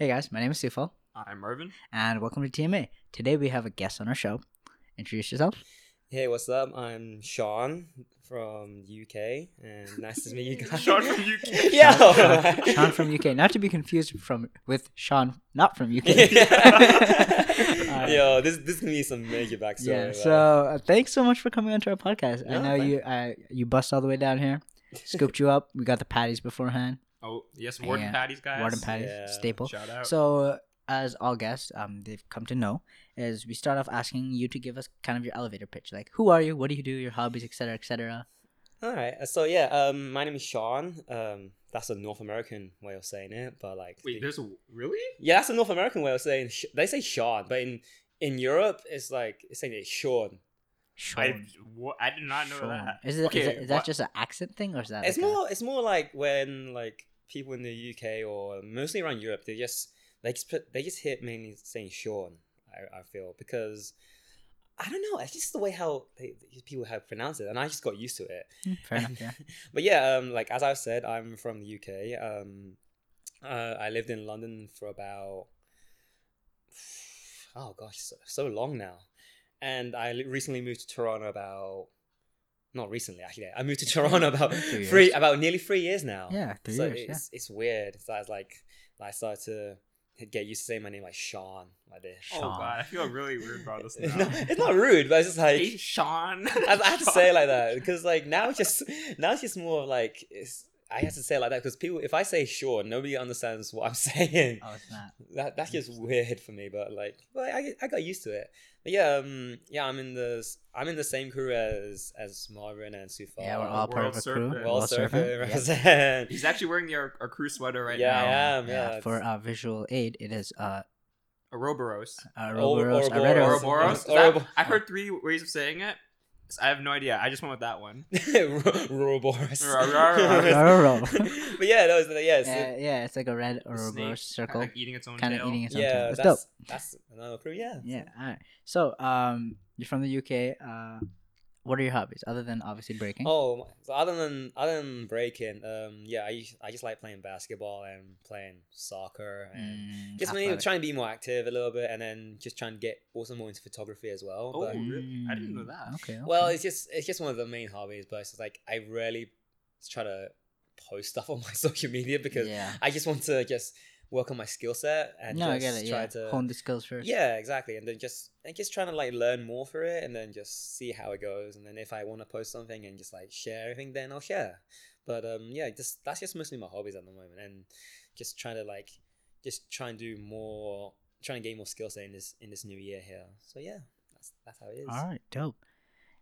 Hey guys, my name is Sufal, I'm Mervin. and welcome to TMA. Today we have a guest on our show. Introduce yourself. Hey, what's up? I'm Sean from UK, and nice to meet you guys. Sean from UK. yeah. Sean from UK, not to be confused from with Sean not from UK. Uh, Yo, this this can be some major backstory. yeah. So uh, thanks so much for coming onto our podcast. I know thank- you uh, you bust all the way down here, scooped you up. We got the patties beforehand. Oh, yes, Warden Yeah. Patties, guys. Warden patties, Yeah. staple. Shout out. So, as all guests, um, they've come to know, is we start off asking you to give us kind of your elevator pitch, like who are you, what do you do, your hobbies, etc., etc. All right. uh, So yeah, um, my name is Sean. Um, that's a North American way of saying it, but like, Wait, the- there's a really? yeah, that's a North American way of saying. Sh- they say Sean, but in in Europe, it's like it's saying it's Sean. Sean. I wha- I did not know Sean. that. Is it is Okay, that, is that just an accent thing or is that? It's like a- more. It's more like when like people in the UK or mostly around Europe, they just they just put, they just hit mainly saying Sean. I, I feel because I don't know. It's just the way how they, people have pronounced it, and I just got used to it. Fair enough. Yeah. But yeah, um, like as I've said, I'm from the UK. Um, uh, I lived in London for about oh gosh, so, so long now, and I recently moved to Toronto about not recently actually. I moved to Toronto about Three three, years. about nearly three years now. Yeah, three so years, yeah. It's, it's weird. So I was like, I started to get used to saying my name like Sean like this. Oh god, I feel really weird about this It's now. not, it's not rude, but it's just like hey, Sean. I, I have to say it like that because like now it's just now it's just more of like it's I have to say it like that because people if I say sure nobody understands what I'm saying Oh, it's not. that that's just weird for me but like but I, I got used to it but yeah um yeah I'm in the I'm in the same crew as as Marvin and Sufal Yeah, we're all part of a crew. Serpent. We're all World surfing Serpent, yeah. He's actually wearing the, our, our crew sweater right Yeah, now. I am. yeah, For it's- uh, visual aid, it is uh, Ouroboros. uh Ouroboros. Ouroboros. I read it was- Ouroboros. Is that- Ourobo- I've heard three ways of saying it. I have no idea. I just went with that one. Ouroboros Ouroboros. but yeah that was yeah it's- Uh, yeah, it's like a red The Ouroboros snake, circle, Like eating its own kind of tail. eating its own yeah tail. It's that's dope. that's another crew yeah Yeah. All right. So, um, you're from the UK. Uh, what are your hobbies other than obviously breaking? Oh, so other than other than breaking, um, yeah, I I just like playing basketball and playing soccer and Mm, just really athletic. trying to be more active a little bit, and then just trying to get also more into photography as well. Oh, but, really? I didn't know Mm, that. Okay. okay. well, it's just it's just one of the main hobbies, but it's just like I rarely try to post stuff on my social media because yeah. I just want to just work on my skill set and No, I just get it. try Yeah. to Hone the skills first. yeah, exactly. And then just and just trying to like learn more for it and then just see how it goes. And then if I want to post something and just like share everything, then I'll share. But um yeah, just that's just mostly my hobbies at the moment and just trying to like just try and do more trying to gain more skill set in this in this new year here. So yeah, that's that's how it is. All right. Dope.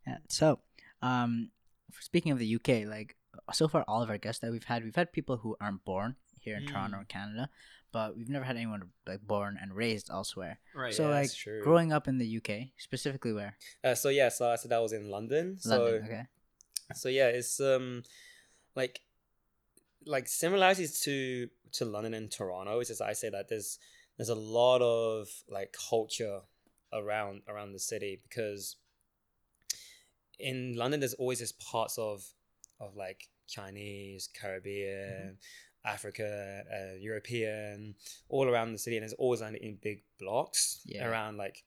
Yeah. So, um, for speaking of the UK, like so far, all of our guests that we've had, we've had people who aren't born here in Toronto Mm. or Canada, but we've never had anyone like born and raised elsewhere. Right. so, yeah, like growing up in the UK, specifically where Uh, so yeah, so I said I was in London. So London. Okay. so yeah it's um like like similarities to to london and toronto is just i say that there's there's a lot of like culture around around the city because in london there's always this parts of of like chinese caribbean africa uh, european all around the city and it's always like in big blocks Yeah. around like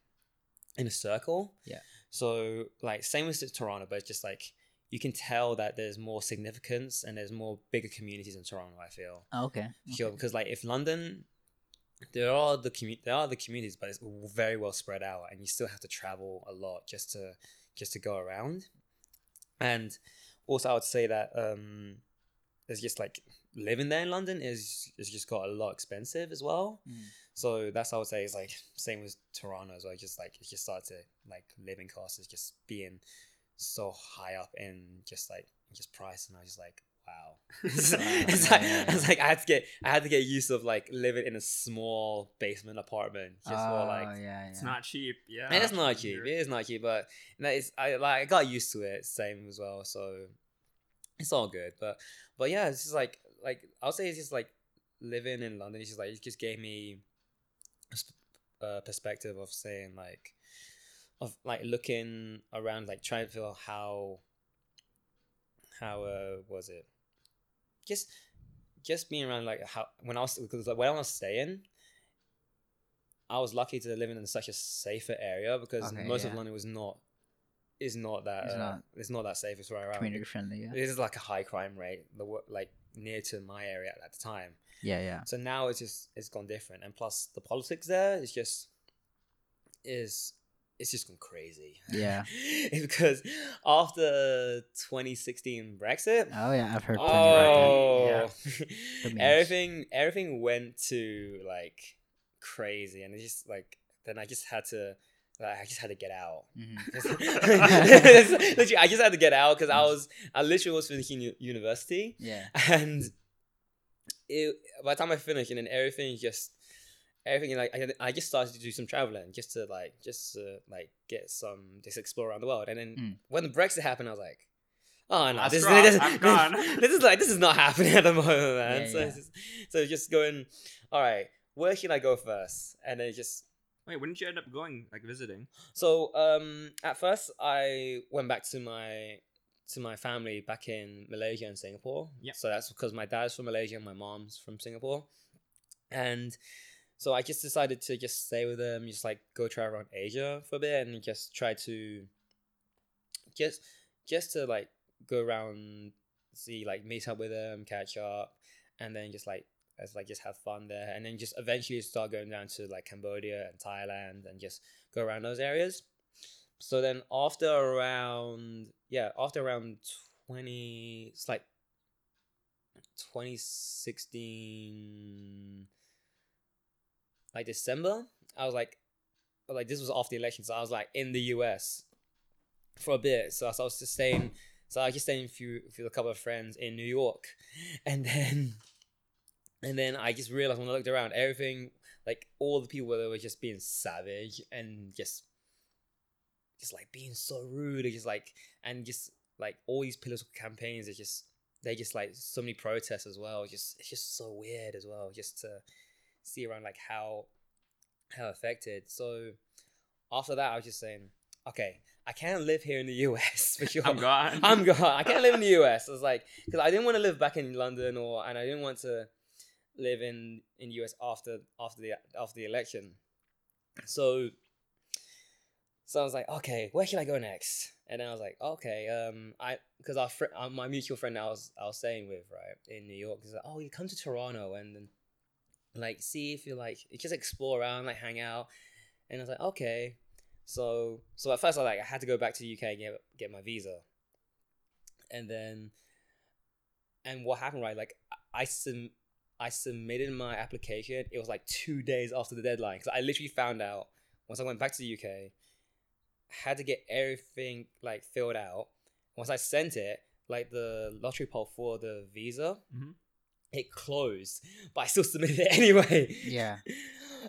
in a circle Yeah. so like same as toronto but it's just like you can tell that there's more significance and there's more bigger communities in Toronto. I feel Oh, okay. sure okay. because like if London, there are the commu- there are the communities, but it's very well spread out, and you still have to travel a lot just to just to go around. And also, I would say that um, it's just like living there in London is is just got a lot expensive as well. Mm. So that's what I would say is like same with Toronto as well. Just like it just started to like living costs is just being so high up in just like just price, and I was just like, wow. it's, it's like it's like I had to get I had to get used of like living in a small basement apartment just for Oh, like. yeah, yeah. It's not cheap. Yeah. And it's not cheap. It is not cheap, but that is I like I got used to it. Same as well, so it's all good. But but yeah, it's just like like I'll say it's just like living in London. It's just like it just gave me a uh, perspective of saying like of like looking around, like trying to feel how how uh was it just just being around like how when I was because like when I was staying, I was lucky to live in such a safer area because Okay, most of. London was not is not that It's uh, not it's not that safe as right around. Community friendly. Yeah. This is like a high crime rate, the like near to my area at the time. Yeah. Yeah. So now it's just it's gone different, and plus the politics there is just is it's just gone crazy. Yeah. because after 2016 Brexit, Oh yeah, I've heard oh, memes. everything everything went to like crazy, and it just like then I just had to. I just had to get out. Mhm. literally, I just had to get out because I was I literally was finishing u- university, Yeah. and it, by the time I finished, and then everything just everything like I, I just started to do some traveling just to like just to like get some just explore around the world. And then Mm. when the Brexit happened, I was like, oh no, this, this, gone. this is like this is not happening at the moment, man. Yeah, so yeah. it's just, so just going, all right, where should I go first? And then just Wait, when did you end up going, like visiting? so um at first I went back to my to my family back in Malaysia and Singapore. Yeah. So that's because my dad's from Malaysia and my mom's from Singapore. And so I just decided to just stay with them, just like go try around Asia for a bit and just try to just just to like go around see like meet up with them, catch up, and then just like as like just have fun there and then just eventually start going down to like Cambodia and Thailand and just go around those areas. So then after around yeah, after around twenty it's like 2016 like December, I was like like this was after the election, so I was like in the US for a bit. So I was just staying so I was just staying with few with a couple of friends in New York. And then and then I just realized when I looked around, everything like all the people were just being savage and just just like being so rude and just like and just like all these political campaigns are just they just like so many protests as well. Just it's just so weird as well, just to see around like how how affected. So after that I was just saying, okay, I can't live here in the US for sure. I'm gone. I'm gone. I can't live in the US. I was like, because I didn't want to live back in London, or and I didn't want to live in in US after after the after the election. So, so I was like, okay, where should I go next? And then I was like, okay, um, I because our friend, uh, my mutual friend I was I was staying with right in New York, he's like, oh, you come to Toronto and then like see if you like you just explore around, like hang out. And I was like, okay. So so at first I like I had to go back to the UK and get get my visa. And then and what happened right like I sum I submitted my application. It was like two days after the deadline because I literally found out once I went back to the UK, had to get everything like filled out. Once I sent it, like the lottery poll for the visa, Mhm. it closed, but I still submitted it anyway. Yeah.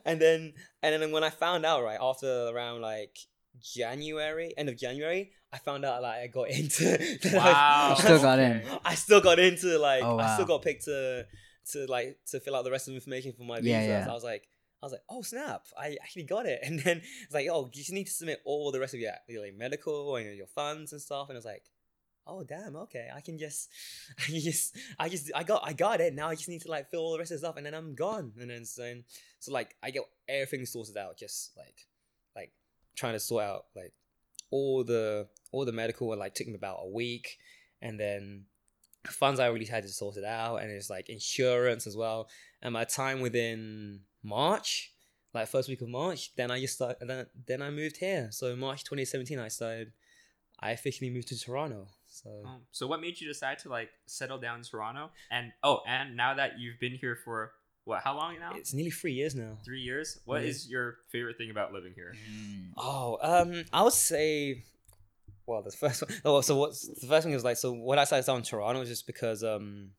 And then and then when I found out right after around like January, end of January, I found out like I got into that I- still got in. I still got into like Oh, wow. I still got picked to to like to fill out the rest of the information for my visa. Yeah, yeah. So I was like I was like, oh snap! I actually got it. And then it's like, oh, you just need to submit all the rest of your, your like, medical and your funds and stuff. And I was like, oh damn, okay, I can just, I can just, I just, I got, I got it. Now I just need to like fill all the rest of the stuff, and then I'm gone. And then so, so like I get everything sorted out, just like, like trying to sort out like all the all the medical. It like took me about a week, and then funds I already had to sort it out, and it's like insurance as well. And my time within March, like first week of March, then I just started. Then then I moved here. So March 2017, I started. I officially moved to Toronto. So Oh, so what made you decide to like settle down in Toronto? And oh, and now that you've been here for what? How long now? it's nearly three years now. Three years. What Yeah. is your favorite thing about living here? Mm. Oh, um, I would say, well, the first one. Oh, so what's the first thing is like so. What I started on Toronto was just because um,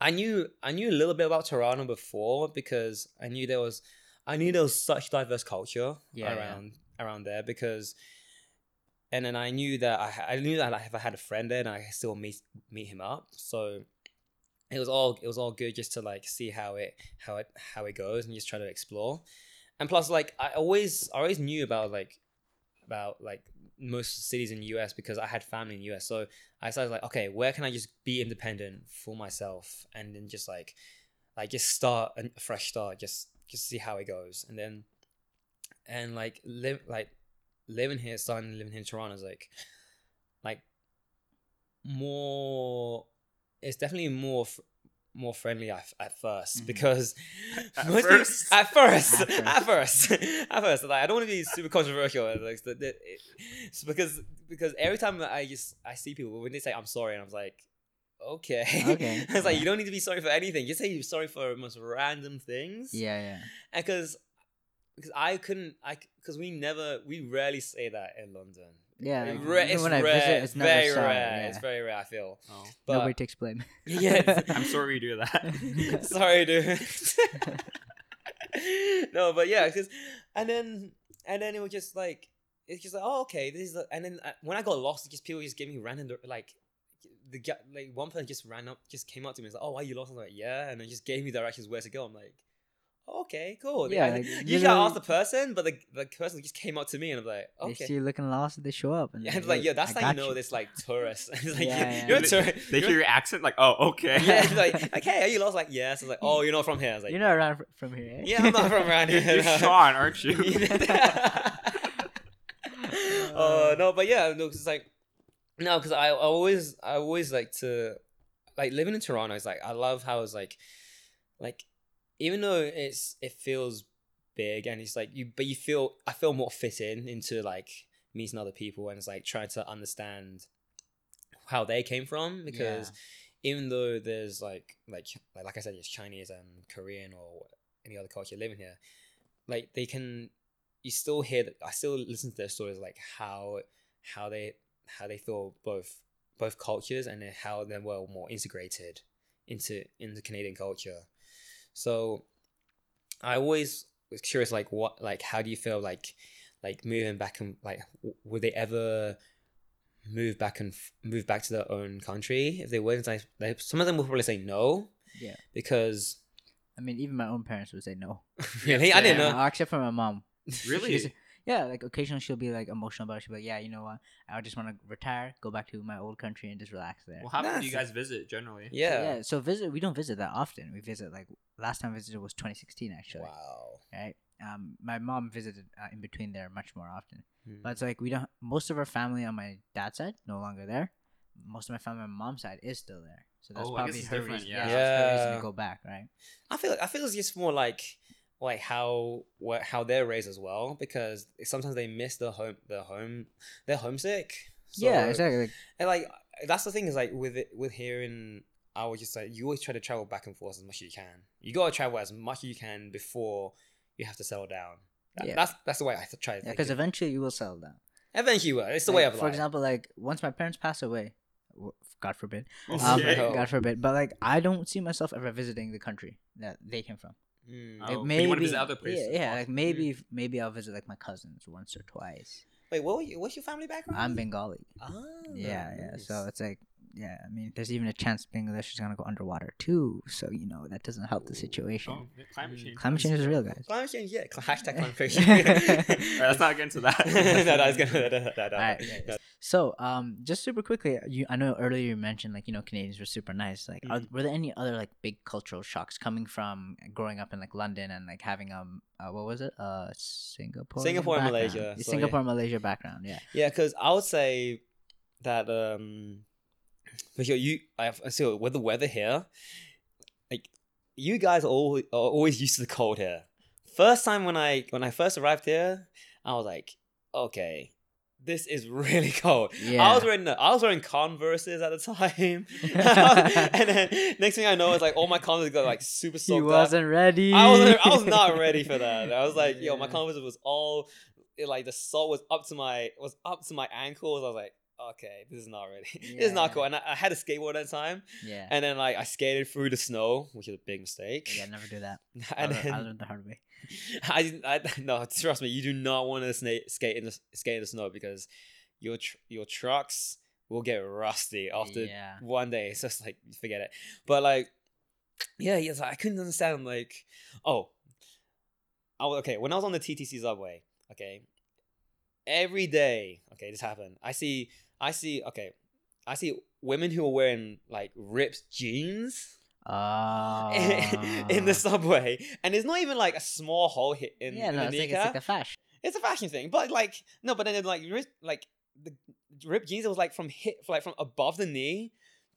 I knew I knew a little bit about Toronto before because I knew there was I knew there was such diverse culture Yeah, yeah. around around there because. And then I knew that I, I knew that like, if I had a friend there, and I could still meet meet him up. So it was all it was all good just to like see how it how it how it goes and just try to explore. And plus, like I always I always knew about like about like most cities in the US because I had family in the US. So I started like, okay, where can I just be independent for myself and then just like like just start a fresh start, just just see how it goes. And then and like live like living here, starting living here in Toronto is like like more. It's definitely more. More friendly at, at 1st Mhm. because At most people- first. at first At at first at first like I don't want to be super controversial like the, the, it- it's because because every time I just I see people when they say I'm sorry and I'm like okay Okay, it's like yeah. you don't need to be sorry for anything just say you're sorry for most random things Yeah, yeah. and because because I couldn't I because we never we rarely say that in London Yeah, like, ra- even it's when I rare visit, it's never very sorry, rare yeah. it's very rare I feel Oh. but Nobody takes blame. Yeah, I'm sorry we do that. sorry dude no but yeah because and then and then it was just like it's just like oh okay this is the, and then uh, when I got lost just people just gave me random like the guy like one person just ran up just came up to me and was like oh why you lost I was like yeah and then just gave me directions where to go I'm like okay cool Yeah, And like, you literally- can ask the person but the, the person just came up to me and I'm like okay. They see you looking lost, they show up. And yeah, they're like yeah that's "I how you got know this like tourist it's like Yeah, yeah. you're a They- tourist They you're- hear your accent, like, oh, okay. yeah, it's like, like, hey, are you lost? Like, yes. I was like, oh, you're not from here. I was like, You're not around fr- from here. Eh? yeah, I'm not from around here. You're Sean, aren't you? uh, no, but yeah, no, 'cause it's like, no, because I, I always, I always like to, like living in Toronto. It's like I love how it's like, like, even though it's it feels big and it's like you, but you feel I feel more fit in into like meeting other people and it's like trying to understand how they came from because even though there's like like like, like I said, it's Chinese and Korean or any other culture living here, like they can you still hear that I still listen to their stories like how how they how they feel both both cultures and how they were more integrated into into Canadian culture. So I always was curious like what like how do you feel like like moving back and like w- would they ever move back and f- move back to their own country if they wouldn't like they, some of them will probably say no Yeah. because I mean, even my own parents would say no. really I didn't know except for my mom. Really? She's- yeah, like occasionally she'll be like emotional about it. She'll be like, yeah, you know what? I just want to retire, go back to my old country, and just relax there. Well, how often do you guys visit generally? So, yeah, yeah. So visit, we don't visit that often. We visit like last time I visited was 2016 actually. wow Right. Um, my mom visited uh, in between there much more often. Hmm. But it's like we don't. Most of our family on my dad's side no longer there. Most of my family on my mom's side is still there. So that's Oh, I guess probably it's her different, reason. yeah. Yeah, that's her reason to go back, right? I feel I feel it's just more like like how what how they're raised as well because sometimes they miss the home the home they're homesick. yeah, exactly. And like that's the thing is like with it with here in I would just like you always try to travel back and forth as much as you can. You gotta travel as much as you can before you have to settle down. That- Yeah. That's that's the way I th- try to yeah, think. because it. eventually you will settle down. eventually you will. It's the Like, way of life. For example, like once my parents pass away, God forbid, um, Okay. Oh. God forbid, but like I don't see myself ever visiting the country that they came from. Mm. Oh, Like, but maybe, you wanna other places Yeah, yeah like maybe maybe I'll visit like my cousins once or twice. Wait, what? were you- What's your family background? I'm Bengali. Ah, yeah, yeah. So it's like, yeah. I mean, there's even a chance Bangladesh is gonna go underwater too. So you know that doesn't help the situation. Oh, yeah, climate Mm. change. Climate change is real, guys. Climate change, yeah. Cl- Hashtag climate change. Alright, let's not get into that. no, no, it's gonna. No, no, no, no, no, Alright, So, um, just super quickly, you I know earlier you mentioned like you know Canadians were super nice. Like, are, Mhm. were there any other like big cultural shocks coming from growing up in like London and like having um uh, what was it uh Singapore Singapore and background? Malaysia, so, Singapore and Malaysia background yeah Yeah, because I would say that um, because you, I so with the weather here, like you guys are, all, are always used to the cold here. First time when I when I first arrived here, I was like, okay, this is really cold. Yeah. I was wearing I was wearing Converse's at the time, and then next thing I know, it's like all my Converse got like super he soaked up. wasn't ready I was I was not ready for that. I was like, yo, my Yeah. Converse was all it, like the salt was up to my was up to my ankles. I was like, okay, this is not ready. this is not cool. And I, I had a skateboard at the time, yeah and then like I skated through the snow, which is a big mistake. yeah never do that I and learned, I learned the hard way I, didn't- I no, trust me, you do not want to sna- skate in the skate in the snow because your tr- your trucks will get rusty after yeah one day. So It's just like forget it. But like, yeah, yes, I couldn't understand. Like, oh, I was okay when I was on the TTC subway. Okay, every day. Okay, this happened. I see. I see. Okay, I see women who are wearing like ripped jeans. Oh. in the ah. subway, and it's not even like a small hole hit in, yeah, in no, the it's like, it's like a fashion. it's a fashion thing, but like no, but then like wrist- like the ripped jeans, it was like from hit like from above the knee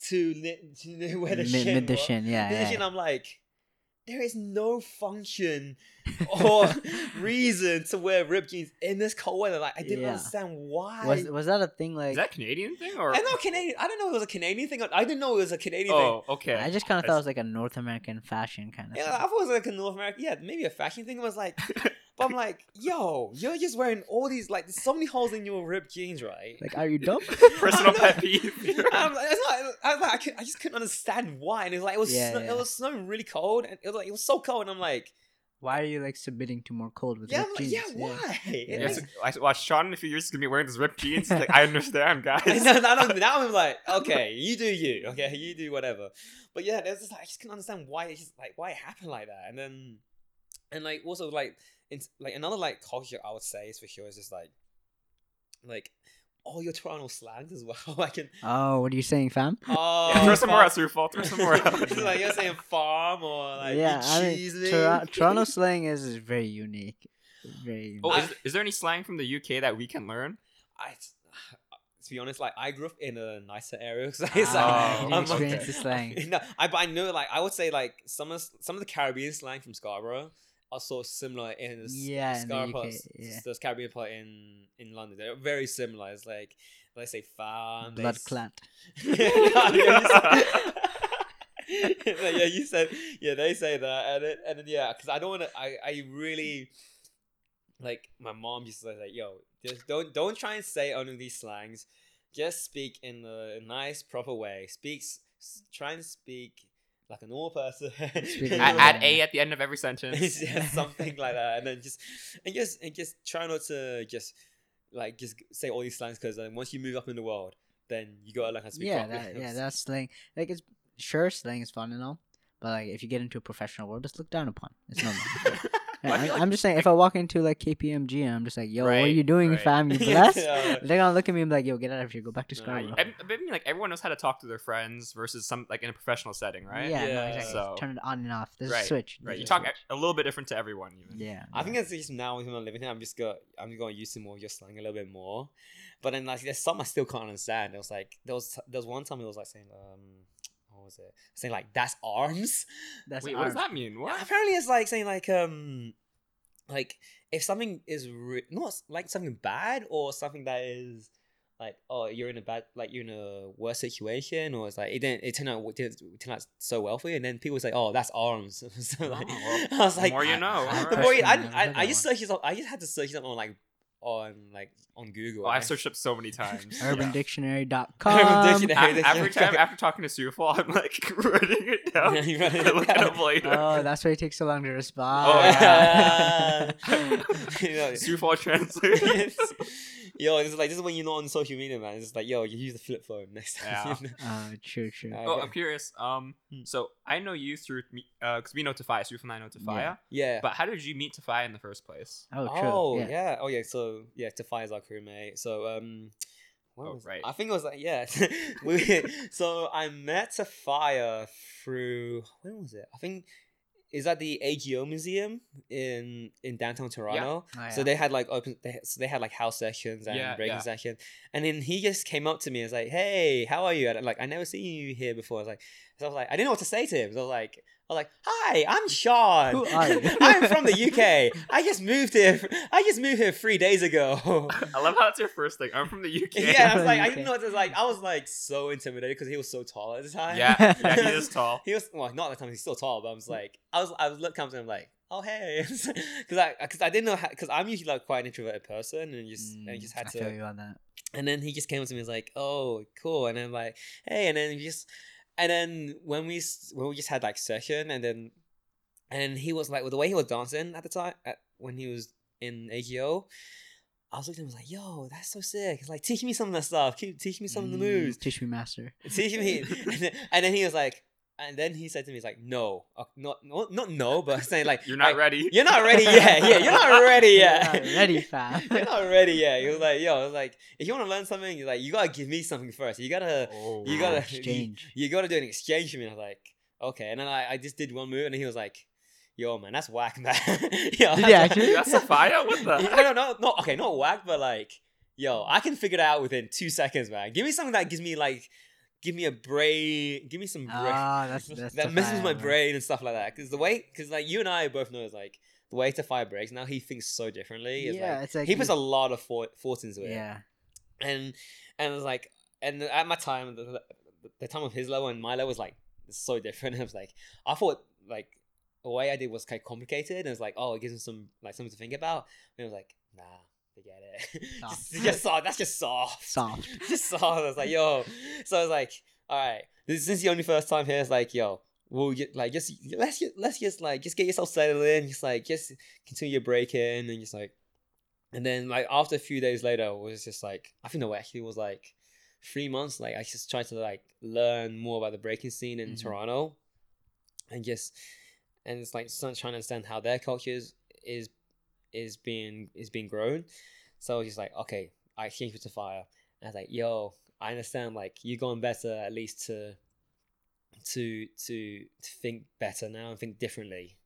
to, li- to where the mid, shin mid the shin, yeah. Yeah. shin, I'm like, there is no function or reason to wear ripped jeans in this cold weather. Like I didn't Yeah. understand why. Was was that a thing like? Is that a Canadian thing or? I know Canadian. I don't know if it was a Canadian thing. I didn't know it was a Canadian thing. Oh, okay. I just kind of thought it was like a North American fashion kind of. thing. Yeah, I thought it was like a North American. Yeah, maybe a fashion thing. It was like, but I'm like, yo, you're just wearing all these like. There's so many holes in your ripped jeans, right? Like, are you dumb? Personal I pet peeve. I'm like, it's not, I, was like, I, could, I just couldn't understand why, and it was like it was Yeah, snow, yeah. it was snowing really cold, and it was like it was so cold, and I'm like, Why are you like submitting to more cold with yeah, ripped like, yeah, jeans? why? It Yeah. Yes, makes- I watched Sean in a few years is gonna be wearing these ripped jeans. He's like, I understand, guys. no, no, no, now I'm like, okay, you do you, okay, you do whatever. But yeah, there's just like I just couldn't understand why it's just like why it happened like that, and then and like also like it's like another like culture I would say is for sure is just like like all your Toronto slangs as well. I can Oh, what are you saying, fam? oh Yeah, throw some more farm- out, Sufal. Throw some more out. It's like you're saying farm or like yeah, I mean. Tor- eh? Toronto slang is, is very unique. Very. Unique. Oh, is, is there any slang from the UK that we can learn? I to be honest, like I grew up in a nicer area, so it's Oh, like you okay. didn't I'm experience the slang. no, I but I know like I would say like some of some of the Caribbean slang from Scarborough are so similar in the Yeah, the Scarborough, yeah. those Caribbean part in in London. They're very similar. It's like let's say farm, they Blood s- clot. yeah, you said- yeah, you said yeah. They say that, and then and then yeah, because I don't want to. I I really like my mom used to say like, yo, just don't don't try and say any of these slangs. Just speak in a nice, proper way. Speak, s- s- try and speak like a normal person. Speak add, add a at the end of every sentence. yeah, something like that, and then just and just and just try not to just like just say all these slangs because then once you move up in the world, then you gotta learn how to speak. Yeah, properly. that, yeah, that's slang. Like it's sure slang is fun and all, but like if you get into a professional world, it's looked down upon. It's normal. Yeah, I feel I, like- am just saying, if I walk into like KPMG I'm just like, "Yo, what are you doing, right. fam? You blessed?" Yeah. They're gonna look at me and be like, "Yo, get out of here. Go back to No, Scarborough." I, I mean, like everyone knows how to talk to their friends versus some like in a professional setting, right? Yeah, no, exactly. So- Turn it on and off. There's Right, a switch. Right. You There's a talk switch. a, a little bit different to everyone, even. Yeah. I think it's just now when I'm living here, I'm just go I'm just going to use some more of your slang a little bit more. But then like there's some I still can't understand. It was like there was there was one time it was like saying um what was it? Saying like that's arms. that's Wait, what does that mean? What? Apparently it's like saying like um like if something is re- not like something bad or something that is like oh you're in a bad like you're in a worse situation or it's like it didn't it turned out it didn't turn out so well for you and then people say oh that's arms so like Oh, well, I was the like more you know. I- the alright. more you, I, Personally, I, I just searched up I just had to search it up on like on like on Google Oh, I've searched up so many times. Urban Yeah. Dictionary.com. Urban Dictionary. A- every time after talking to Sufal, I'm like writing it down. Yeah, you it look down. it up later. Oh, that's why it takes so long to respond. Oh, yeah. Sufal translator. Yes. yo, it's like this is when you're not on social media, man. It's like, yo, you use the flip phone next time. Uh, true, true. Oh, Okay. I'm curious. Um, Hmm. so I know you through me, uh, because we know Tafaya, Sufal and I know Tafaya. yeah. But how did you meet Tafaya in the first place? oh, true. oh yeah. yeah. Oh yeah. So yeah, Tafia's our crewmate. So um, Oh, right. I think it was like yeah. we, so I met Tafia through when was it? I think is that the AGO Museum in in downtown Toronto. Oh, So they had like open, they, so they had like house sessions and Yeah, breaking yeah. session, and then he just came up to me and was like, "Hey, how are you?" And like I never seen you here before. I was like, so I was like, I didn't know what to say to him. So I was like, I was like, "Hi, I'm Sean. Who are you?" I'm from the UK. I just moved here. I just moved here three days ago." I love how it's your first thing. I'm from the UK. yeah, I was like, I didn't know what to like. I was like so intimidated because he was so tall at the time. yeah, yeah, he is tall. He was well, not at the time. He's still tall, but I was like, I was, I was looking up to him like, oh hey, because I, because I didn't know, because I'm usually like quite an introverted person, and just, and Mm, just had I to, feel you on that. and then he just came up to me and was like, oh cool, and then I'm like, hey, and then we just, and then when we, when we just had like session, and then, and he was like, with the way he was dancing at the time, at, when he was in AGO. I was looking at him, I was like, yo, that's so sick. It's like, teach me some of that stuff. Keep, teach me some of the Mm, moves. Teach me, master. Teach me. and, then, and then he was like, and then he said to me, he's like, no, uh, not, not, not no, but saying like, You're not like, ready. You're not ready yet. Yeah, you're not ready yet. You're not ready, fam. you're not ready yet. He was like, yo, was like, if you want to learn something, you're like, you gotta give me something first. You gotta, Oh, you gotta, exchange. You, you gotta do an exchange with me. I was like, okay. And then I, I just did one move, and he was like, "Yo, man, that's whack, man." yo, Did that's he whack." actually? That's a fire? What the? I don't know, not okay, not whack, but like, yo, I can figure it out within two seconds, man. Give me something that gives me like, give me a brain, give me some brain Ah, that's, that's that messes with my man. brain and stuff like that. Because the way, because like you and I both know is like the way to fire breaks. Now he thinks so differently. It's Yeah, like, it's like he puts a lot of thought, thought into it. Yeah. and and it's like, and at my time, the, the- time of his level and my level was like so different. I was like, I thought like the way I did was kind of complicated. And it's like, oh, it gives him some like something to think about. And I was like, nah, forget it. Soft. just, just soft. That's just soft. Soft. just soft. I was like, yo. So I was like, all right, this is the only first time here, it's like, yo, we'll get like just let's just let's just like just get yourself settled in, just like just continue your break in, and just like, and then like after a few days later, it was just like I think the actually was like three months. Like I just tried to like learn more about the breaking scene in Mhm. Toronto, and just and it's like trying to understand how their culture is is is being is being grown. So I was just like, okay, I exchanged with Sophia. And I was like, yo, I understand like you're going better at least to to to to think better now and think differently.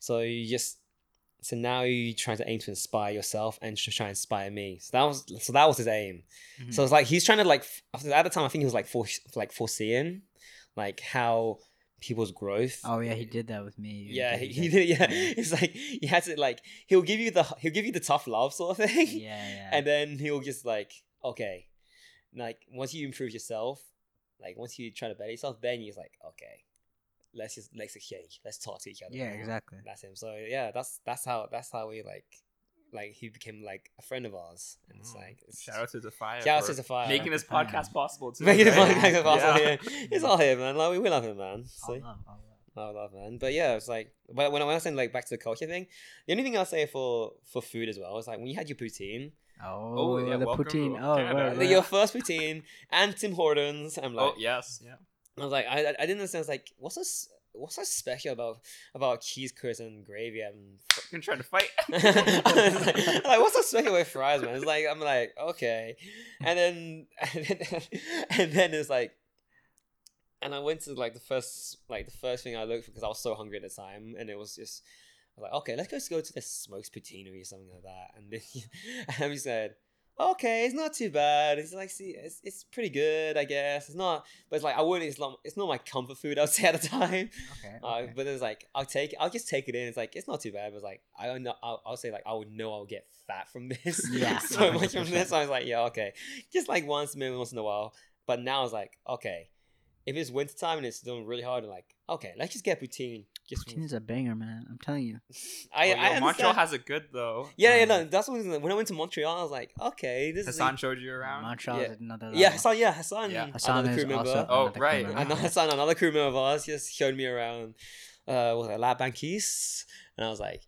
So you just so now you're trying to aim to inspire yourself and to try and inspire me. So that was so that was his aim. Mhm. So it's like he's trying to like at the time I think he was like for like foreseeing like how people's growth. Oh yeah, he did that with me. Yeah, he, did he did. Yeah, it's like he has to like he'll give you the he'll give you the tough love sort of thing, Yeah, yeah. and then he'll just like okay, like once you improve yourself, like once you try to better yourself, then he's like okay, let's just let's exchange, let's talk to each other. yeah, exactly. That's him. So yeah, that's that's how that's how we like like he became like a friend of ours, and it's Mm. like it's, Shout out to the fire. shout out to the fire. making this Fire. podcast possible. Too, Making the right? podcast possible. Yeah. Yeah. It's all him, man. Like we love him, man. All See? love, all love. I love man. But yeah, it's like but when I when I was saying like back to the culture thing, the only thing I'll say for for food as well is like when you had your poutine, Oh, yeah, the welcome poutine. Oh, Canada. right, like, right. your first poutine and Tim Hortons, I'm like Oh yes, yeah. I was like I I I didn't understand. I was like what's this what's so special about about cheese curds and gravy and Fucking trying to fight. Like, like, what's so special with fries, man? It's like I'm like, okay, and then and then, and then it's like, and I went to like the first like the first thing I looked for because I was so hungry at the time, and it was just I was like, okay, let's just go to the Smokes Poutinery or something like that, and then and we said. Okay, it's not too bad. It's like, see, it's, it's pretty good, I guess. It's not, but it's like I wouldn't. It's not, it's not my comfort food. I'd say at the time. Okay. Uh, but it's like I'll take I'll just take it in. It's like it's not too bad. But it's like I don't know. I'll, I'll say like I would know I'll get fat from this. Yeah. so much from this. So I was like, yeah, okay, just like once, maybe once in a while. But now it's like, okay, if it's wintertime and it's doing really hard, I'm like, okay, let's just get poutine. Just Poutine's a banger, man. I'm telling you. I, oh, yo, I understand. Montreal has it good though. yeah, yeah, Um, no, that's what when I went to Montreal. I was like, okay, this Hassan is showed you around. Montreal Yeah. is another. yeah, level. Hassan, yeah, Hassan, Yeah. Hassan another is crew member. also Oh, another crew right. member. I know Hassan, another crew member of ours, just showed me around uh what was it, La Banquise. And I was like,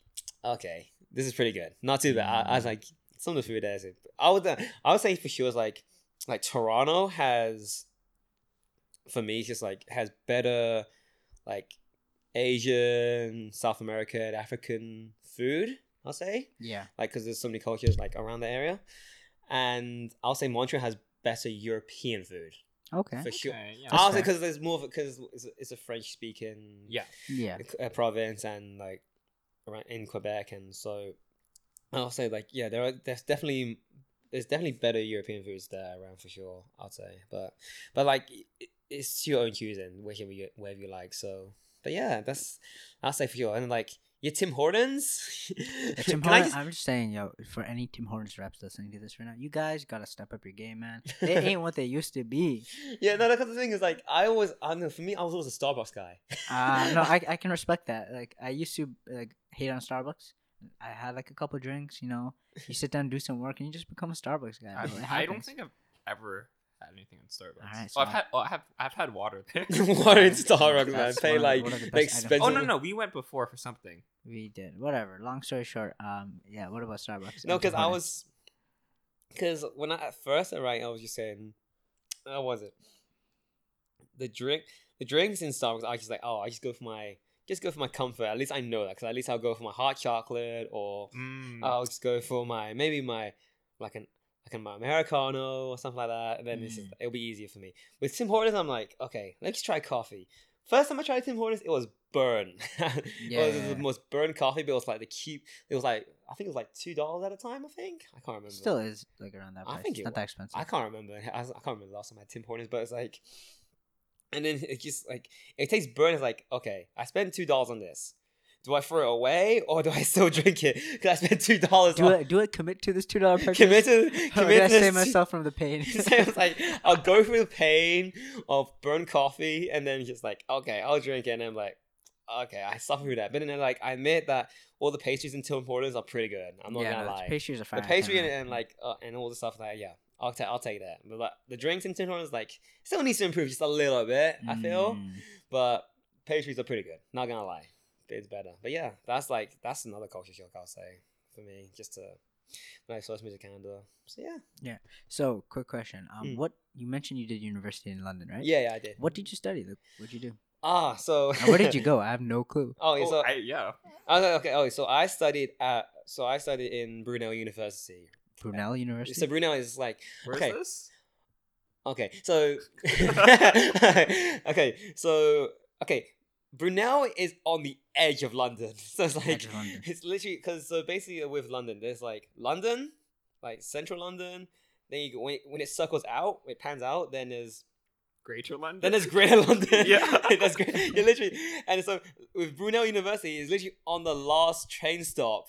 okay, this is pretty good. Not too bad. I, I was like, some of the food there is I would I would say for sure is like like Toronto has for me it's just like has better like Asian, South American, African food, I'll say. Yeah. Like because there's so many cultures like around the area. And I'll say Montreal has better European food Okay. for sure. Okay, yeah. That's Honestly, fair. because there's more because it's, it's a French speaking Yeah. Yeah. uh, province and like around in Quebec, and so I'll say like yeah, there are there's definitely there's definitely better European foods there around for sure. I'd say, but but like it, it's your own choosing whichever you wherever you like. So, but yeah, that's I'll say for you. And like your Tim Hortons, Yeah, Tim Can I Hortons, just- I'm just saying, yo, for any Tim Hortons reps listening to this right now, you guys gotta step up your game, man. They ain't what they used to be. yeah, no, because the thing is like I always I know for me I was always a Starbucks guy. Uh, no, I, I can respect that. Like I used to like hate on Starbucks. I had like a couple drinks, you know. You sit down, do some work, and you just become a Starbucks guy. I, I don't think I've ever had anything in Starbucks. Alright, oh, I've had. Oh, I have. I've had water there. Water in Starbucks, man. Pay one like one the the best items. expensive. oh no, no, we went before for something. We did. Whatever. Long story short, um, yeah. What about Starbucks? No, because I was, because when I at first, right, I was just saying, how was it? The drink, the drinks in Starbucks, I just like, oh, I just go for my, just go for my comfort. At least I know that, because at least I'll go for my hot chocolate, or Mm. I'll just go for my maybe my like an like an americano or something like that, and then it's just, Mm. it'll be easier for me. With Tim Hortons, I'm like, okay, let's try coffee. first time I tried Tim Hortons, it was burn. it was yeah, yeah. the most burn coffee, but it was like the cute. It was like I think it was like two dollars at a time. I think I can't remember. Still is like around that I think It's it not that expensive. I can't remember. I, I can't remember the last time I had Tim Hortons, but it's like, and then it just like it tastes burn. It's like okay, I spent two dollars on this. Do I throw it away or do I still drink it? Because I spent two dollars. do I do I commit to this two dollar purchase? commit to Or do I commit to save myself from the pain? it's like I'll go through the pain of burnt coffee and then just like okay, I'll drink it and I'm like okay, I suffer through that. But then like I admit that all the pastries in Tim Hortons are pretty good. I'm not yeah, gonna no, lie. the pastries are fine. the pastry and, and like uh, and all the stuff like yeah, I'll take I'll take that. But like, the drinks in Tim Hortons like still needs to improve just a little bit. I feel, Mm. but pastries are pretty good. Not gonna lie, it's better. But yeah, that's like that's another culture shock I'll say for me. Just to when I first moved to Canada. So yeah, Yeah. So, quick question. Um, Mm. what you mentioned you did university in London, right? yeah, yeah, I did. What did you study? Like, what'd you do? Ah, so And where did you go? I have no clue. Oh, yeah, Oh, so I, yeah. okay, okay, oh, so I studied at so I studied in Brunel University. Brunel University. So Brunel is like Where's okay. this? Okay, so okay, so okay, Brunel is on the edge of London, so it's like Edge of London. it's literally because so basically with London, there's like London, like central London. Then you go, when it, when it circles out, it pans out. Then there's Greater London. then there's Greater London. Yeah. that's great. You're literally and so with Brunel University is literally on the last train stop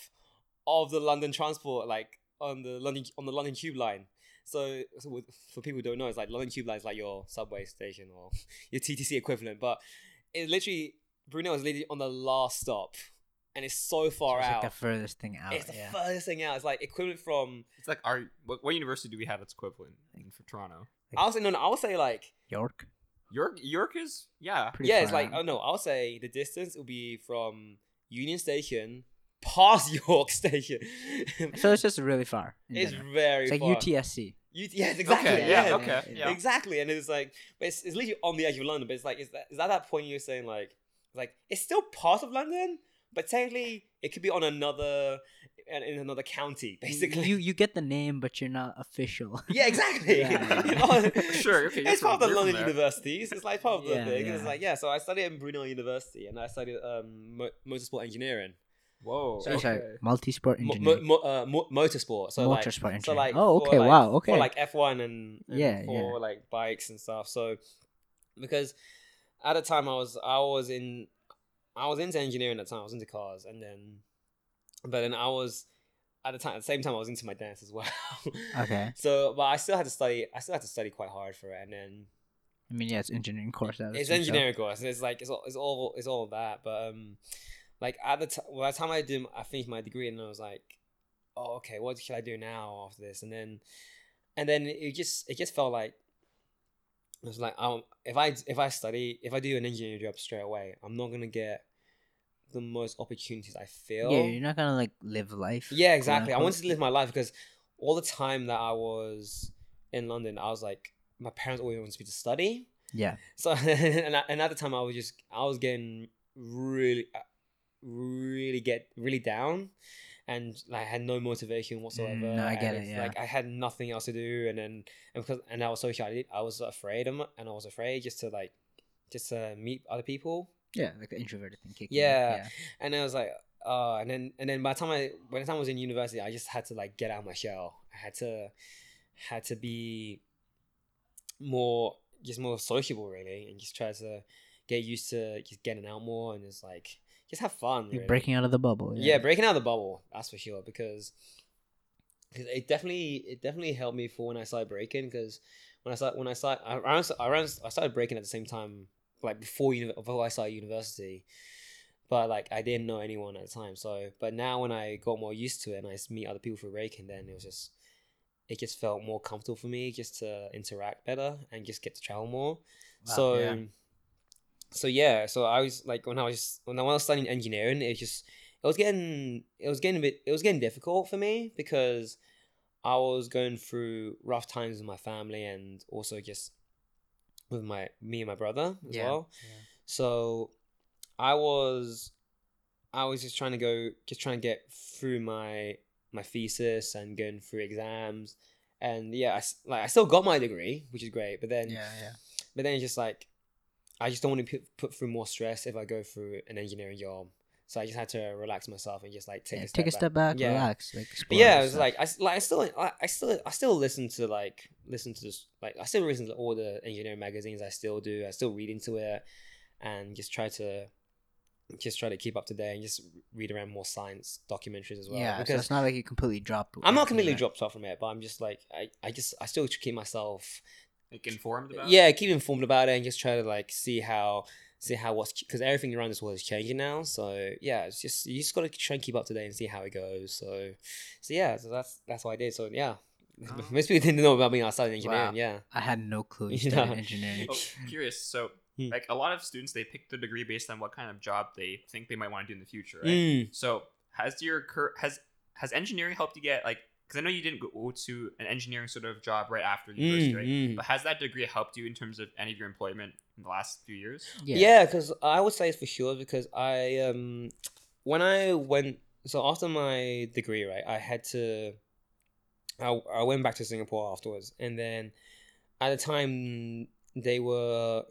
of the London transport, like on the London on the London Tube line. So, so with, for people who don't know, it's like London Tube line is like your subway station or your TTC equivalent, but it's literally Brunel is literally on the last stop, and it's so So far it's out. like the furthest thing out. it's the yeah. furthest thing out. It's like equivalent from. It's like our what, what university do we have that's equivalent in for Toronto? I would say no, no. I would say like York. York York is yeah. Pretty yeah, it's like out. oh no, I'll say the distance will be from Union Station past York Station. So it's just really far. it's general. very It's like far. UTSC. U- yes, exactly. Okay, yeah, yeah, okay, yeah. exactly. And it's like, but it's, it's literally on the edge of London. But it's like, is that is that that point you're saying like, like it's still part of London, but technically it could be on another in, in another county, basically. You you get the name, but you're not official. yeah, exactly. Yeah. You know? Sure, okay, It's part of the from- you're from London universities. It's like part of the Yeah, thing. It's like yeah. So I studied in Brunel University, and I studied um motorsport engineering, Whoa. Sorry. okay. Multi-sport mo- engineering. mo- mo- uh, mo- motorsport. So like Motorsport engineering. So like oh, for, okay. like- wow. Okay. for like F one and, and Yeah, for yeah. like bikes and stuff. So because at the time I was I was in I was into engineering at the time. I was into cars, and then but then I was at the time at the same time I was into my dance as well. okay. So, but I still had to study. I still had to study quite hard for it, and then I mean, yeah, it's engineering course. That it's engineering course. and It's like it's all it's all it's all that. But um, like at the time, by the time I did, I finished my degree, and I was like, oh, okay, what should I do now after this? And then, and then it just it just felt like it was like um, if I if I study if I do an engineering job straight away, I'm not gonna get the most opportunities. I feel. Yeah, you're not gonna like live life. Yeah, exactly. I wanted to live my life because all the time that I was in London, I was like, my parents always wanted me to study. Yeah. So and, I, and at the time, I was just I was getting really, really get really down, and like, I had no motivation whatsoever. Mm, no, I get it, yeah. Like I had nothing else to do, and then and because and I was so shy, I was afraid of, and I was afraid just to like just to meet other people. Yeah, like the introverted thing kicking. Yeah. in. And I was like, uh, and then and then by the time I by the time I was in university, I just had to like get out of my shell. I had to had to be more just more sociable really, and just try to get used to just getting out more and just like just have fun. Really. breaking out of the bubble. yeah. breaking out of the bubble. That's for sure because. Cause it definitely, it definitely helped me for when I started breaking. Because when I started, when I started, I, around, I started breaking at the same time, like before, uni- before I started university but like I didn't know anyone at the time. So, but now when I got more used to it and I meet other people through breaking, then it was just, it just felt more comfortable for me just to interact better and just get to travel more. Wow, so, yeah. So yeah, so I was like when I was when I was studying engineering, it was just it was getting it was getting a bit it was getting difficult for me because I was going through rough times with my family and also just with my me and my brother as Yeah, well. yeah. So I was I was just trying to go just trying to get through my my thesis and going through exams and yeah I, like I still got my degree which is great but then Yeah, yeah. but then it's just like I just don't want to put, put through more stress if I go through an engineering job. So I just had to relax myself and just like take Yeah, a step take a back. step back, Yeah. relax. Like yeah, it was like I, like I still I, I still I still listen to like listen to this like I still listen to all the engineering magazines. I still do. I still read into it and just try to just try to keep up to date and just read around more science documentaries as well. yeah, so because it's not like you completely dropped. I'm not completely dropped off from it, but I'm just like I, I just I still keep myself Like informed about. yeah keep informed about it and just try to like see how see how what's because everything around this world is changing now. So yeah, it's just you just gotta try and keep up to date and see how it goes. So so yeah, so that's that's what I did. So yeah, Oh. most people didn't know about me outside engineering. Wow. Yeah, I had no clue you You studied know. engineering. Oh, curious. So, Hmm. like a lot of students, they pick the degree based on what kind of job they think they might want to do in the future, right? Mm. So, has your cur- has has engineering helped you get like? Because I know you didn't go to an engineering sort of job right after university, Mm, right? mm. But has that degree helped you in terms of any of your employment in the last few years? Yeah, because I would say it's for sure because I um when I went so after my degree right I had to I, I went back to Singapore afterwards and then at the time they were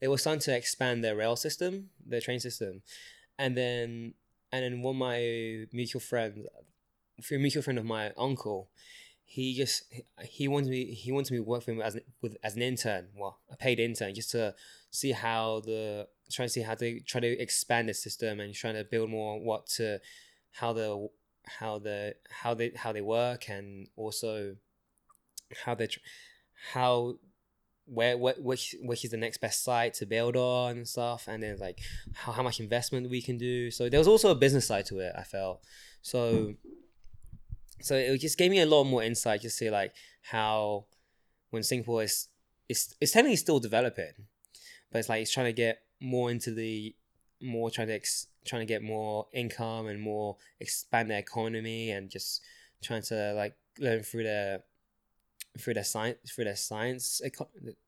they were starting to expand their rail system their train system and then and then one of my mutual friends a mutual friend of my uncle he just he wanted me he wanted me to work for him as with as an intern well a paid intern just to see how the trying to see how they try to expand the system and trying to build more what to how the how the how they how they work and also how they how where what which which is the next best site to build on and stuff and then like how, how much investment we can do. So there was also a business side to it i felt. So so it just gave me a lot more insight to see like how when singapore is it's it's technically still developing but it's like it's trying to get more into the more trying to ex, trying to get more income and more expand their economy and just trying to like learn through their through their science through their science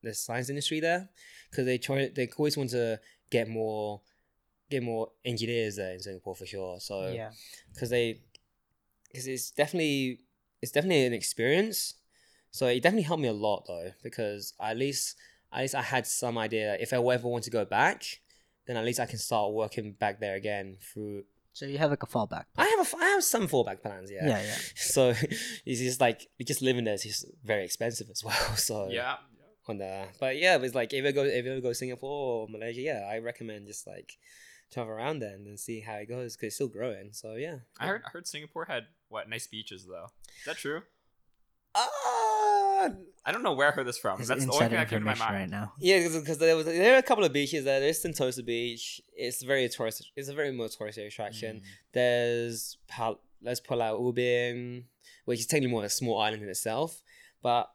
the science industry there because they try they always want to get more get more engineers there in Singapore for sure so yeah. because they because it's definitely it's definitely an experience so it definitely helped me a lot though because at least at least I had some idea if I ever want to go back then at least I can start working back there again through So you have like a fallback. Plan. I have a, I have some fallback plans yeah Yeah, yeah. so it's just like just living there is just very expensive as well so Yeah. on the but yeah it's like if you go if you ever go Singapore or Malaysia yeah I recommend just like travel around then and see how it goes because it's still growing so yeah I heard I heard Singapore had what nice beaches though. Is that true? uh, I don't know where I heard this from. That's the only inside thing that came to my mind. right now. Yeah, because there was there are a couple of beaches there. There's Sentosa Beach. It's very tourist. It's a very more touristy attraction. Mm. There's Pal- let's Pulau Ubin, which is technically more a small island in itself. But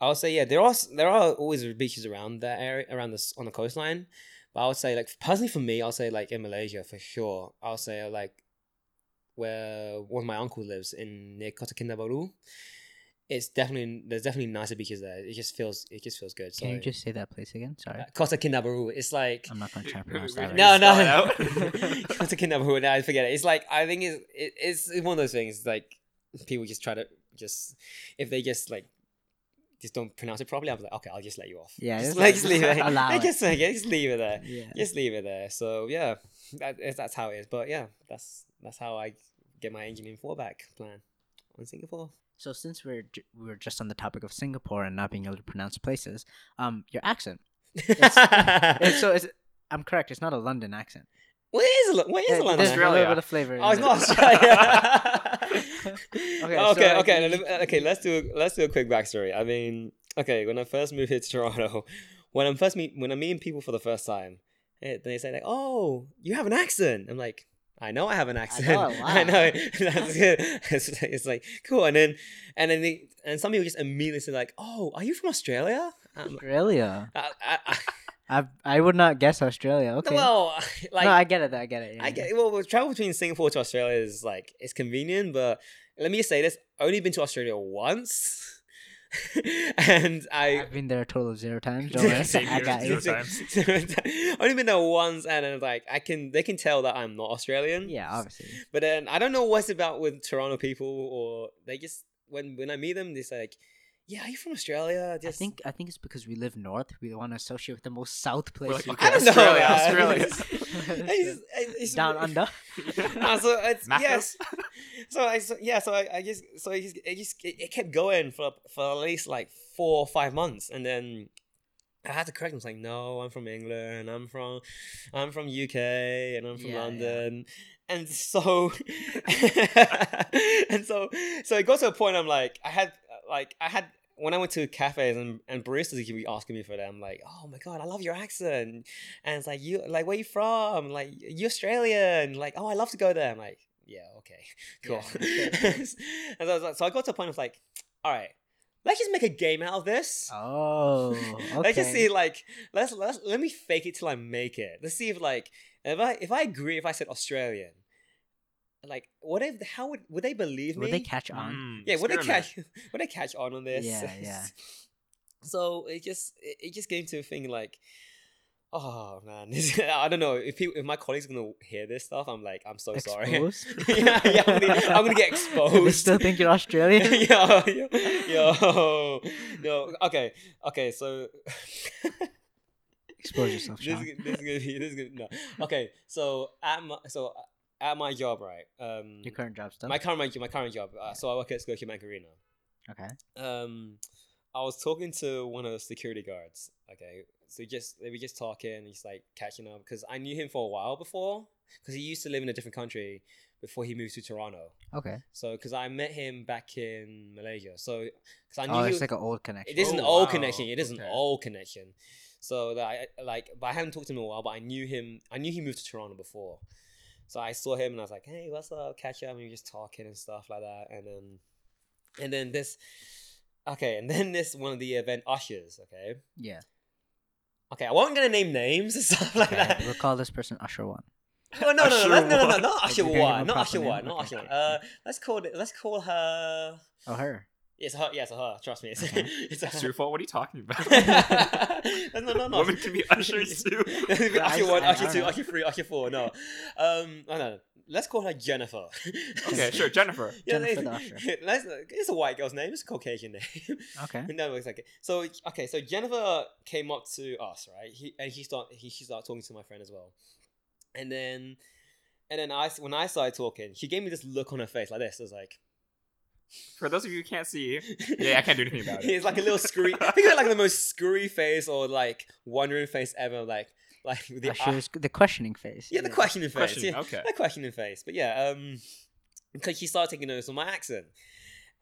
I would say yeah, there are there are always beaches around that area around this on the coastline. But I would say like personally for me, I'll say like in Malaysia for sure. I'll say like where one of my uncles lives in near Kota Kinabalu. It's definitely there's definitely nicer beaches there. It just feels it just feels good. Can you just say that place again? Sorry. uh, Kota Kinabalu. It's like I'm not gonna try and pronounce that. Right. no, no. Kota Kinabalu. No, I forget it. It's like I think it's it, it's one of those things. Like people just try to just if they just like just don't pronounce it properly. I'm like, okay, I'll just let you off. Yeah, just, like just leave it. allow it. Just, like, just leave it there. Yeah. Just leave it there. So yeah, that, that's how it is. But yeah, that's that's how I get my engineering fallback plan on Singapore. So since we're j- were just on the topic of Singapore and not being able to pronounce places, um, your accent. It's, so it's, I'm correct. It's not a London accent. What is a, Lo- what is Yeah, a London? There's a little bit of flavor. Oh, it's not Australia. Okay, okay, so, okay, like, okay, let me- okay. Let's do let's do a quick backstory. I mean, okay, when I first moved here to Toronto, when I'm first meet when I'm meeting people for the first time, eh, they say like, "Oh, you have an accent." I'm like, "I know I have an accent. know, I know." That's good. It's, it's like cool, and then and then they, and some people just immediately say like, "Oh, are you from Australia?" I'm, Australia. I, I, I, I would not guess Australia. Okay. Well, like no, I get it. I get it. yeah, I get well. Travel between Singapore to Australia is like it's convenient, but let me just say this: only been to Australia once, and I I've been there a total of zero times. Don't worry. Same I got zero times. only been there once, and then like I can they can tell that I'm not Australian. Yeah, obviously. But then I don't know what's about with Toronto people, or they just when when I meet them, they say like, yeah, are you from Australia? I think I think it's because we live north. We want to associate with the most south place. like, okay, I don't can. know. Australia, man. Australia. I just- it's- Down under. Ah, so it's Macros? yes. So I so, yeah, so I, I just so it just it just it, it kept going for for at least like four or five months, and then I had to correct him. I was like, no, I'm from England. I'm from I'm from UK, and I'm from Yeah, yeah. London. And so, and so, so it got to a point. I'm like, I had like I had when I went to cafes and, and baristas be asking me for that, I'm like, oh my god, I love your accent. And it's like you like where you from? Like you Australian? Like, oh I love to go there. I'm like, yeah, okay, cool. Yeah, and so, I was like- so I got to a point of like, all right, let's just make a game out of this. Oh, okay. Let's just see like let's let's let me fake it till I make it. Let's see if like if I if I agree if I said Australian, like what if how would would they believe me? Would they catch on? Mm, yeah, would they catch would they catch on on this? Yeah, yeah. so it just it, it just came to a thing like, oh man, I don't know if people, if my colleagues are gonna hear this stuff. I'm like, I'm so sorry. Yeah, yeah, I'm gonna, I'm gonna get they exposed. still think you're Australian. yo, yo, yo, yo. Okay, okay. So Expose yourself, this, is, this is gonna be this is gonna no. Okay, so at my so at my job, right? Um, Your current job stuff. my current my current job. Uh, so I work at Scotia Arena. okay. um I was talking to one of the security guards. Okay, so just they were just talking, and he's like catching up because I knew him for a while before because he used to live in a different country before he moved to Toronto. Okay. So because I met him back in Malaysia, so because I knew Oh, it's was- like an old connection. it is an Oh, old wow. connection. It is an old connection. So that I like, but I hadn't talked to him in a while. But I knew him. I knew he moved to Toronto before. So I saw him and I was like, "Hey, what's up? Catch up." And we were just talking and stuff like that. And then, and then this, okay, and then this one of the event ushers. Okay, Yeah. okay, I wasn't gonna name names and stuff like Okay. that. We'll call this person Usher One. Oh no, no, no, no, no, no, no, not Usher Okay, give him a one, not Usher one, not Usher one. Uh, let's call it. Let's call her. Oh, her. It's her. Yes, her. Trust me. It's, Okay. it's a It's your fault. What are you talking about? no, no, no. Women can be ushers too. I- usher one, I- I usher don't two, know. usher three, usher four. No, um, oh, no. Let's call her Jennifer. okay, sure, Jennifer. Jennifer the let's- it's a white girl's name. It's a Caucasian name. Okay. no, it's okay. So okay, so Jennifer came up to us, right? He and he started he she started talking to my friend as well, and then and then I when I started talking, she gave me this look on her face like this. It was like. For those of you who can't see, yeah, I can't do anything about it. It's like a little screwy. I think it's like the most screwy face or like wondering face ever. Like like the Usher is the questioning face. yeah, the questioning face. Questioning, yeah, okay. the questioning face. But yeah, um, because she started taking notice of my accent,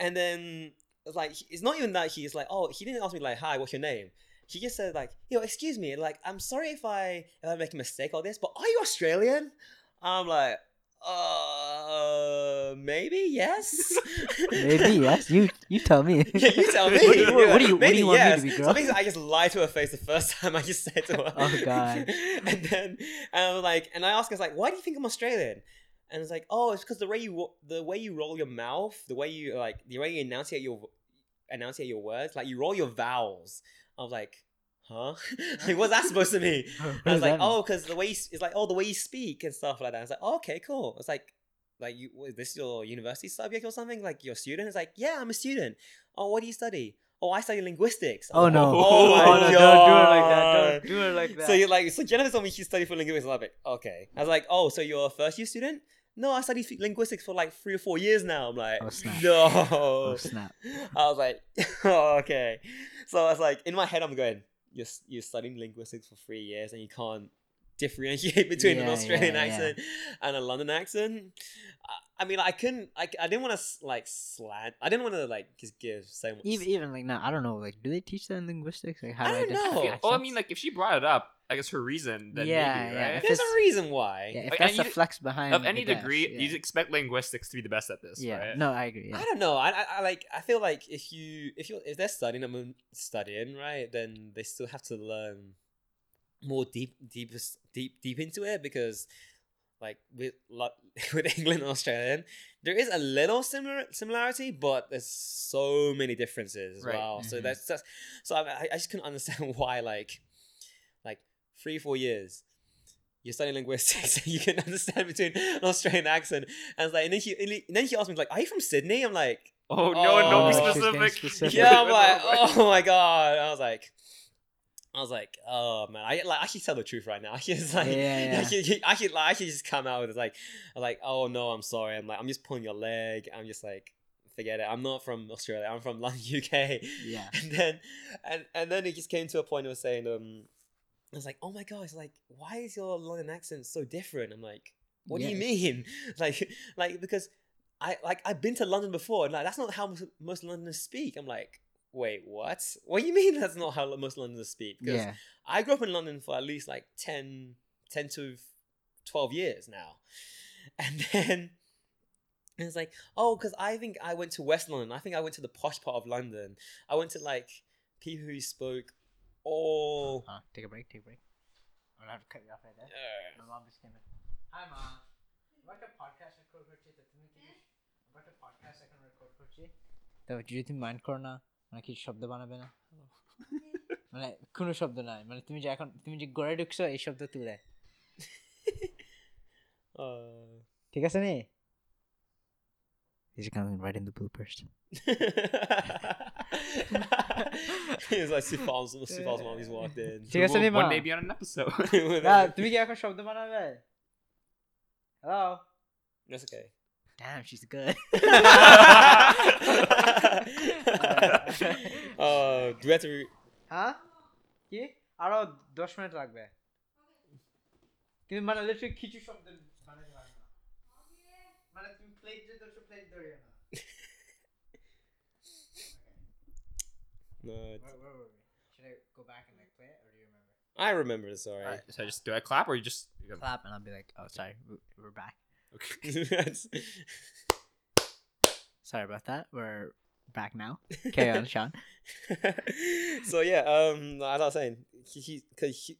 and then like it's not even that she's like, oh, he didn't ask me like, hi, what's your name? He just said like, yo, excuse me, like, I'm sorry if I if I make a mistake or this, but are you Australian? I'm like, uh, maybe yes. Maybe yes. You you tell me. Yeah, you tell me. What do you- what- what do you- what do you want me to yes. be, So girl? basically, I just lied to her face the first time I just said to her. Oh, God. and then and I was like, and I asked her, I was like, why do you think I'm Australian? And it's like, oh, it's because the way you the way you roll your mouth, the way you like, the way you enunciate your enunciate your words, like you roll your vowels. I was like, huh? like, what's that supposed to mean? I was like, oh, because the way you, it's like, oh, the way you speak and stuff like that. I was like, oh, okay, cool. It's like, like you, is this your university subject or something? Like your student? It's like, yeah, I'm a student. Oh, what do you study? Oh, I study linguistics. Oh no! Oh, oh my no, god! Don't do it like that. Don't do it like that. So you're like, so Jennifer told me she studied for linguistics. I'm like, okay. I was like, oh, so you're a first year student? No, I studied f- linguistics for like three or four years now. I'm like, Oh, snap. no. oh snap! I was like, oh, okay. So I was like, in my head, I'm going, you're, you're studying linguistics for three years and you can't differentiate between an Australian yeah, yeah. accent and a London accent. I, I mean, I couldn't, I, I didn't want to like slant, I didn't want to like just give so much. Even even like now, I don't know. Like, do they teach that in linguistics? Like, how I to don't identify know. Well, I mean, like if she brought it up, I guess her reason, then Yeah, maybe, yeah, if There's a reason why. yeah, if Like, that's the flex behind of any I guess, degree, yeah. you'd expect linguistics to be the best at this, yeah. right? No, I agree. Yeah. I don't know. I, I, I like. I feel like if you if you if they're studying, I mean studying, right? Then they still have to learn more deep, deep, deep, deep into it because, like with lo- with England and Australian, there is a little similar similarity, but there's so many differences as Right. well. So Mhm. that's that's so I, I just couldn't understand why like like three four years. You're studying linguistics, and you can understand between an Australian accent, and it's like, and then she, and then she asked me like, "Are you from Sydney?" I'm like, Oh no, don't be Oh, she's getting specific. specific. yeah, I'm like, oh my god. I was like, I was like, oh man, I like I should tell the truth right now. I should just like, Yeah, yeah. I should, I should like, I should just come out with like, like, oh no, I'm sorry. I'm like, I'm just pulling your leg. I'm just like, forget it. I'm not from Australia. I'm from London, UK. Yeah. And then, and and then it just came to a point of saying, um, I was like, oh my gosh, like, why is your London accent so different? I'm like, what do you mean? Like, like because I like I've been to London before, and like that's not how most, most Londoners speak. I'm like, wait, what? What do you mean that's not how most Londoners speak? Because Yeah. I grew up in London for at least like 10, 10 to 12 years now. And then it's like, oh, because I think I went to West London. I think I went to the posh part of London. I went to like people who spoke all. Uh, take a break. Take a break. I'm gonna have to cut you off right there. Uh, My mom just came in. Hi, mom. What a podcast record করছি তো তুমি কি what a podcast এখন record করছি তো যদি তুমি mind করো না মানে কিছু শব্দ বানাবে না মানে কোনো শব্দ নাই মানে তুমি যে এখন তুমি যে গড়ে ঢুকছো এই শব্দ তুলে uh, ঠিক আছে নি He's coming right in the bloopers. He's like, Sufal's, si falls mom, he's walked in. So we'll, one day on an episode. Do we get from the man Hello? That's okay. Damn, she's good. uh, do you have to... Re- huh? Yeah? I don't know. 10 minutes. Give me my electric kitchen from the... no, Where, where were we? Should I go back and like play it, or do you remember? I remember this already. Alright, so I just do I clap or you just you Clap and I'll be like, oh, sorry, we- we're back. okay. Sorry about that. We're back now. Carry on, Sean. so yeah, um, as I was saying, he, he cause he,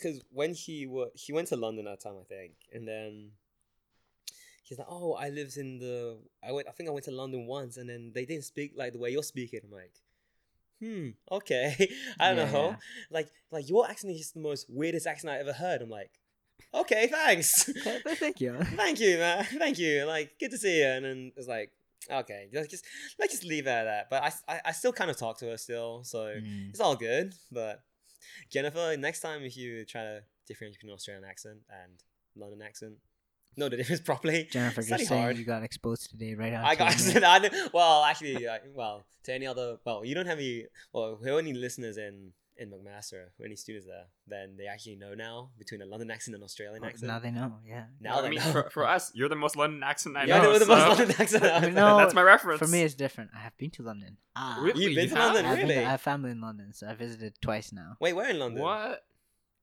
cause when he wa he went to London that time, I think, and then he's like, oh, I lived in the, I went, I think I went to London once, and then they didn't speak like the way you're speaking. I'm like, hmm, okay, I don't Yeah, know, yeah. like, like your accent is just the most weirdest accent I ever heard. I'm like, okay, thanks. Thank you. Thank you, man. Thank you. Like, good to see you. And then it's like, okay, let's just let's just leave it at that. But I, I, I still kind of talk to her still, so Mm. it's all good. But Jennifer, next time if you try to differentiate between Australian accent and London accent, know the difference properly. Jennifer, It's just very saying hard. you got exposed today, right? on I got camera. I well, actually, uh, well, to any other, well, you don't have any, well, if there any listeners in in McMaster, or any students there, then they actually know now between a London accent and Australian Well, accent. now they know, yeah. Now I they mean, know. for, for us, you're the most London accent I yeah, know. they're the most London accent. I mean, no, that's my reference. For me, it's different. I have been to London. Ah, Really? You've been You to have? London, I've been really? I have family in London, so I visited twice now. Wait, where in London? What?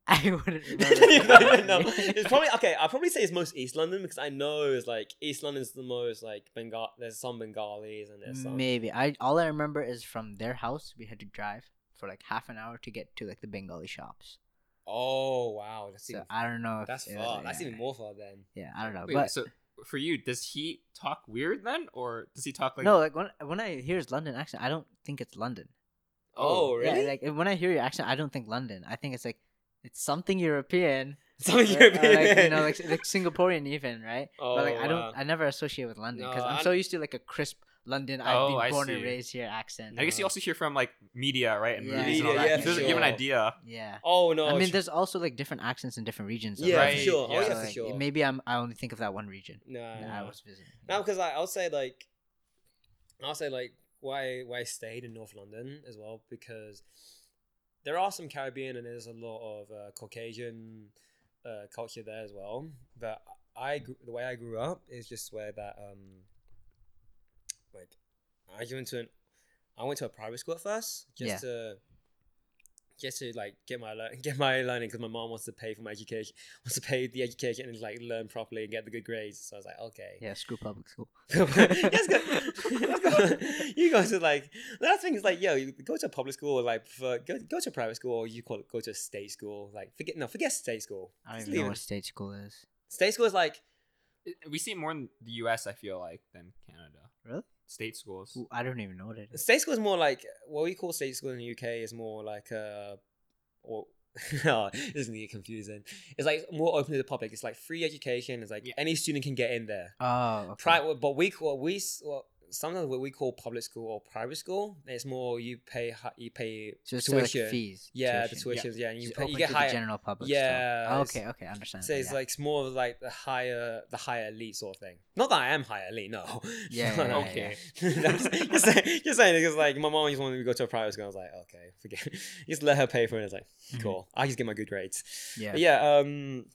I wouldn't you remember. don't know. It's probably okay. I'll probably say it's most East London because I know it's like East London's the most like Bengal. There's some Bengalis and there's some. Maybe I all I remember is from their house we had to drive for like half an hour to get to like the Bengali shops. Oh wow, that's So even, I don't know. If, that's far. That's yeah, even more far then. Yeah, I don't know. Wait, but so for you, does he talk weird then, or does he talk like? no, like when when I hear his London accent, I don't think it's London. Oh, really? Yeah, like when I hear your accent, I don't think London. I think it's like it's something European. Some or- or, European. like, you know, like like Singaporean even, right? oh, but like I don't, wow. I never associate with London because No, I'm I- so used to like a crisp London. I've Oh, been I born and raised here accent. I guess you also hear from like media, right, and Yeah, movies and all that. yeah, He for give an idea. Yeah. Oh no. I mean, there's also like different accents in different regions. yeah, Right, for London. sure. Oh yeah. yeah, So, for like, sure. Maybe I'm I only think of that one region No, no. I was visiting. No, because I, I'll say like, I'll say like why why I stayed in North London as well because there are some Caribbean and there's a lot of uh, Caucasian uh, culture there as well. But I the way I grew up is just where that um like I went to an I went to a private school at first just Yeah. to just to like get my lear- get my learning because my mom wants to pay for my education wants to pay the education and like learn properly and get the good grades. So I was like, okay, Yeah, screw public school. let's go. Go. You go to like the other thing is like yo, you go to a public school or like for, go go to a private school or you call it go to a state school. Like forget no forget state school. I don't Just even know it. what state school is. State school is like We see it more in the U.S. I feel like than Canada. Really? State schools. Ooh, I don't even know what it is. state school is more like what we call state school in the UK is more like uh or. oh, this is gonna get confusing. It's like more open to the public. It's like free education. It's like Yeah. any student can get in there. Oh, okay. Private, but we what we what sometimes what we call public school or private school. It's more you pay you pay So it's still like tuition. fees. yeah, tuition. the tuitions. Yeah, and you pay, you get higher. general public. Yeah, Oh, okay. Okay. Understand. So it's yeah. like it's more of like the higher the higher elite sort of thing. Not that I am higher elite, no. Yeah, No, yeah, yeah, Okay. just, just saying, just saying because like my mom just wanted me to go to a private school. I was like, okay, forget. Just let her pay for it. It's like, Mhm. cool. I just get my good grades. Yeah. But yeah, um,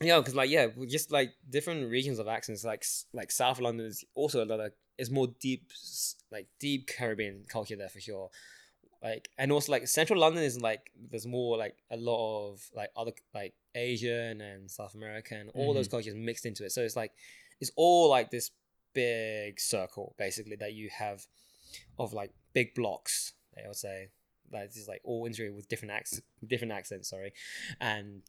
yeah, because like yeah, just like different regions of accents. Like like South London is also a lot of is more deep, like deep Caribbean culture there for sure. Like and also like Central London is like there's more like a lot of like other like Asian and South American, all those mm-hmm. cultures mixed into it. So it's like it's all like this big circle basically that you have of like big blocks. I would say like this is like all integrated with different accents, different accents. Sorry, and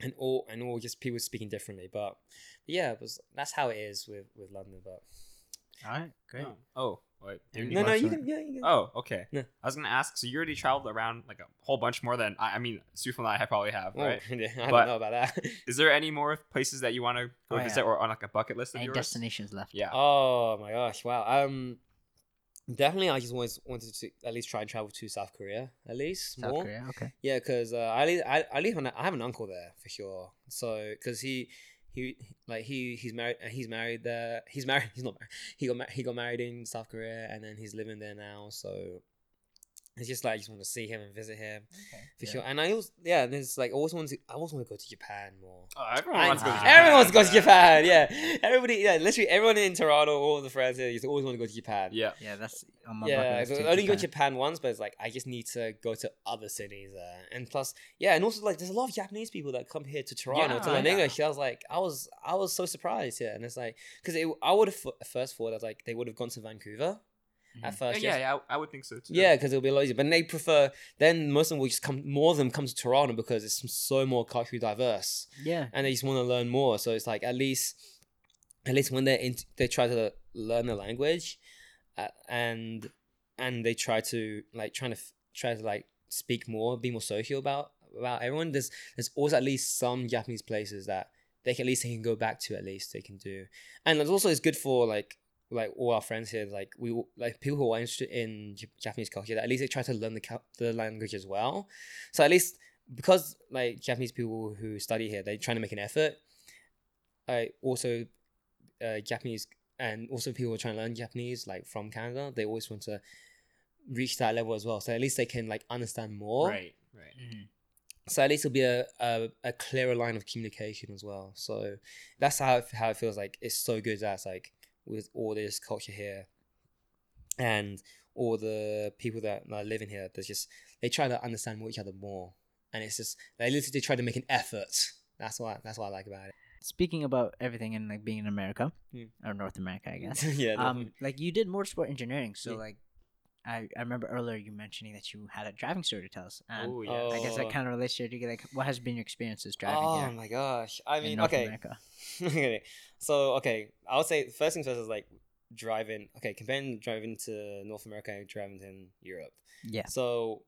and all and all just people speaking differently. But yeah, it was that's how it is with with London. But All right. Great. Oh, oh wait. Yeah, no, no, you can yeah, you can. Oh, okay. Yeah. I was gonna ask. So you already traveled around like a whole bunch more than I, I mean, Sufal and I have probably have, Oh, right? yeah, I But- don't know about that. Is there any more places that you want to go Oh, visit yeah. or on like a bucket list of Any yours? destinations left? Yeah. oh my gosh! Wow. Um, definitely, I just always wanted to at least try and travel to South Korea at least South more. Korea. Okay. Yeah, because uh, I live, I, I live on, I have an uncle there for sure. So, because he, he, like he, he's married, uh, he's married there. He's married. He's not married. He got, ma- he got married in South Korea, and then he's living there now. So, it's just like I just want to see him and visit him for Yeah. sure. And I also, yeah, there's like I also want to, I also want to go to Japan more. Oh, everyone wants to go to Japan. Everyone wants to go to Japan. Yeah, everybody. Yeah, literally everyone in Toronto, all the friends here, just always want to go to Japan. Yeah. Yeah, that's on my Yeah, so. I too, only go to Japan. Japan once, but it's like I just need to go to other cities there. And plus, yeah, and also like there's a lot of Japanese people that come here to Toronto to learn yeah. English. I was like, I was, I was so surprised. Yeah, and it's like because I would have first thought that like they would have gone to Vancouver at Mhm. first. yeah, yeah, I, I would think so too. yeah, because it'll be a lot easier. But they prefer then most of them will just come. More of them come to Toronto because it's so more culturally diverse Yeah. and they just want to learn more. So it's like at least, at least when they're in, they try to learn the language, uh, and and they try to like trying to try to like speak more, be more social about about everyone. There's there's always at least some Japanese places that they can, at least they can go back to. At least they can do, and it's also it's good for like like all our friends here, like we like people who are interested in J- Japanese culture. That at least they try to learn the cul- the language as well. So at least because like Japanese people who study here, they're trying to make an effort. I also uh, Japanese and also people who are trying to learn Japanese like from Canada, they always want to reach that level as well. So at least they can like understand more. Right. Right. Mhm. So at least it'll be a, a, a clearer line of communication as well. So that's how it, how it feels like it's so good that it's like with all this culture here and all the people that are living here, there's just they try to understand each other more. And it's just they literally try to make an effort. That's what that's what I like about it. Speaking about everything and like being in America Hmm. or North America, I guess. yeah. um, like you did motorsport engineering, so Yeah. like, I I remember earlier you mentioning that you had a driving story to tell us, and Oh yeah. I guess Oh. that kind of relates to you. Like, what has been your experiences driving here? oh here my gosh. I mean, okay. Okay. So okay, I would say first things first is like driving. Okay, comparing driving to North America and driving in Europe. Yeah. So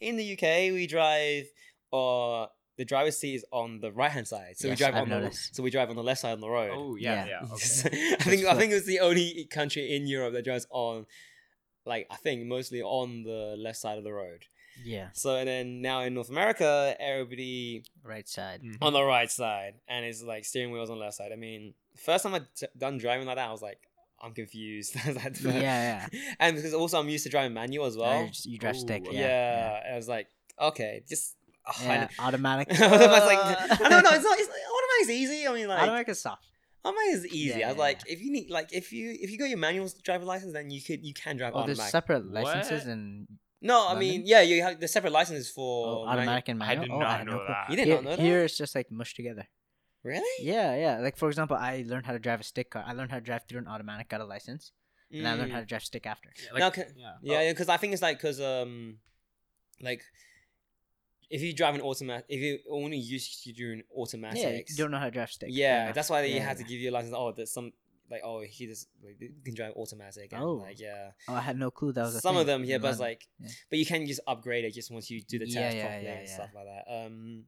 in the UK, we drive, or the driver's seat is on the right hand side. So Yes, we drive I've on the noticed. so we drive on the left side of the road. Oh yeah. Yeah. Yeah. Okay. I think I flip. think it's the only country in Europe that drives on, like I think mostly on the left side of the road. Yeah, So and then now in North America, everybody right side. Mhm. on the right side, and it's like steering wheels on the left side. I mean, first time I d- done driving like that, I was like, I'm confused. Yeah, yeah. and because also I'm used to driving manual as well. you you drive Ooh, stick. yeah, Yeah, and I was like, okay, just. oh, I yeah. know- automatic. I was like, no, no, it's not. It's, automatic's easy. I mean, like, automatic is soft. Automatic is easy. Yeah, I was yeah, like, if you need, like, if you if you got your manual driver license, then you could you can drive Oh, there's separate licenses What? and no, I London? mean, yeah, you have the separate licenses for oh, manu- automatic and I manual. did oh, not I had no know clue. that. You did Here, not know that. here it's just like mushed together. Really? Yeah, yeah. Like for example, I learned how to drive a stick car. I learned how to drive through an automatic, got a license, and I learned how Mm. to drive stick after. Yeah, like- Now, can- yeah. Yeah, yeah, because I think it's like because um, like if you drive an automatic, if you only used to doing Yeah, automatics, you don't know how to drive stick. yeah, that's why they Yeah, have to give you a license. Oh, there's some like oh he just like can drive automatic. And, Oh. like yeah, Oh, I had no clue that was a some of them yeah, but it's like, Yeah. but you can just upgrade it just once you do the test yeah, properly yeah, and yeah. stuff like that. Um,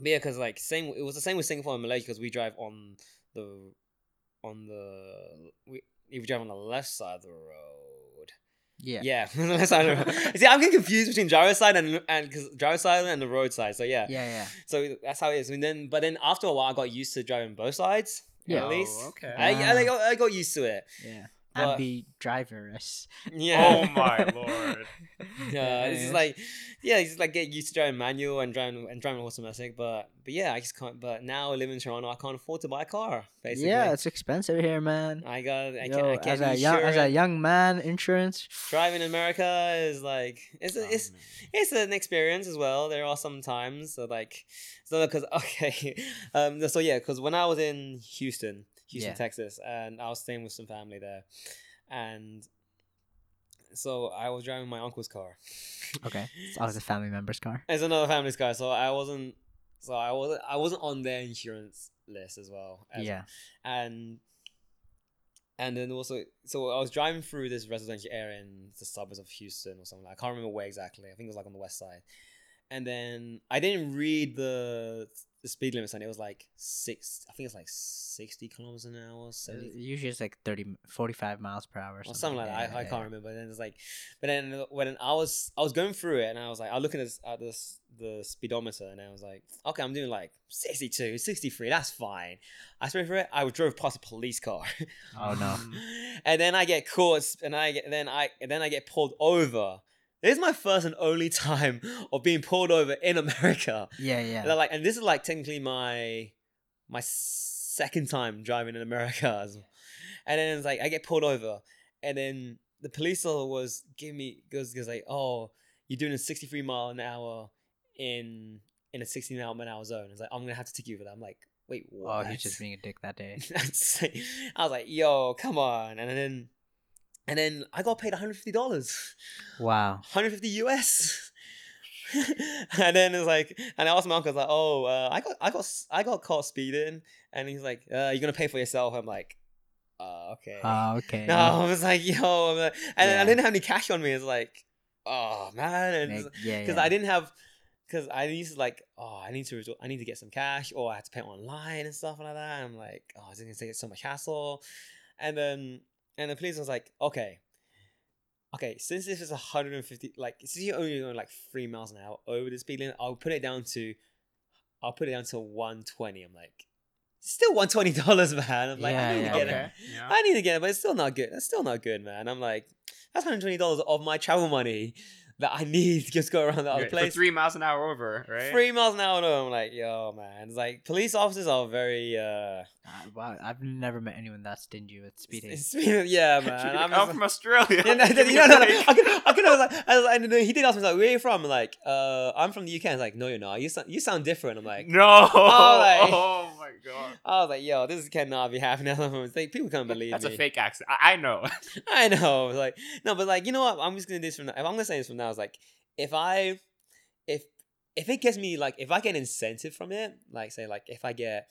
but yeah, because like same, it was the same with Singapore and Malaysia because we drive on the on the we if you drive on the left side of the road, Yeah. yeah, on the left side of the road. See, I'm getting confused between driver side and and because driver side and the road side. So yeah, Yeah. Yeah. so that's how it is. And then, but then after a while, I got used to driving both sides. Yeah. at least. Oh, okay. I, I, Ah. like, I got used to it. Yeah. But- And be driverless. Yeah. Oh my lord. yeah, it's just like yeah, it's just like get used to driving manual and driving and driving automatic. But but yeah, I just can't. But now I live in Toronto, I can't afford to buy a car. Basically, Yeah, it's expensive here, man. I got I Yo, can't, I can't as a young as a young man, insurance. driving in America is like it's a, Oh, it's man. it's an experience as well. There are some times so like so because okay, um so yeah, because when I was in Houston, Houston, Yeah. Texas, and I was staying with some family there, and so I was driving my uncle's car. Okay, oh, it's always a family member's car. It's another family's car, so I wasn't so I wasn't I wasn't on their insurance list as well. as- Yeah. and and then also so I was driving through this residential area in the suburbs of Houston or something. I can't remember where exactly. I think it was like on the west side. And then I didn't read the the speed limit sign. It was like six. I think it's like sixty kilometers an hour, seventy. Usually it's like 30, 45 miles per hour. Or something, something like that. Yeah, I, I yeah, can't remember. But then it's like, but then when I was I was going through it and I was like, I was looking at this, at this the speedometer and I was like, okay, I'm doing like 62, 63. That's fine. I sprayed for it. I drove past a police car. Oh no. and then I get caught, and I get then I and then I get pulled over. This is my first and only time of being pulled over in America. Yeah, And yeah. they're like, and this is like technically my my second time driving in America. well. And then it's like I get pulled over, and then the police officer was giving me goes goes like, oh, you're doing a 63 mile an hour in in a 60 mile an hour zone. It's like I'm gonna have to take you for that. I'm like, wait, Oh, what? he's just being a dick that day. I was like, yo, come on. And then and then I got paid $150. Wow. 150 US. and then it's like, and I asked my uncle, I was like, oh, uh, I got, I got, I got caught speeding, and he's like, uh, you're gonna pay for yourself. I'm like, uh, okay. Oh, okay. no, I was like, yo, I'm like, and Yeah. I didn't have any cash on me. It's like, oh man, and Make- yeah, because yeah. I didn't have because I used to like oh I need to resort, I need to get some cash or I had to pay online and stuff like that. I'm like oh it's gonna take so much hassle, and then and the police was like okay, okay since this is 150 like since you're only going like three miles an hour over the speed limit, I'll put it down to I'll put it down to 120. I'm like still 120 dollars man. I'm like I need yeah, to get yeah. it. Yeah. I need to get it, but it's still not good. That's still not good, man. I'm like, that's hundred twenty dollars of my travel money that I need to just go around the other Right, For place. three miles an hour over, right? Three miles an hour. No, I'm like, yo, man. It's like police officers are very. uh wow, I've never met anyone that stingy with speeding. it's- Yeah, man. I'm I'm from Australia. yeah, no, no, no, no, no. I could, I could, I was like, I was like, and he did ask me like, where are you from? I'm like, uh, I'm from the UK. I was like, no, you're not. You sound, you sound different. I'm like, no. like- oh my god. I was like, yo, this cannot be happening. It's like, people can't believe That's me. a fake accent. I, I know. I know. Like no, but like you know what? I'm just gonna do this from now. If I'm gonna say this from now, is like if I if if it gets me like if I get incentive from it, like say like if I get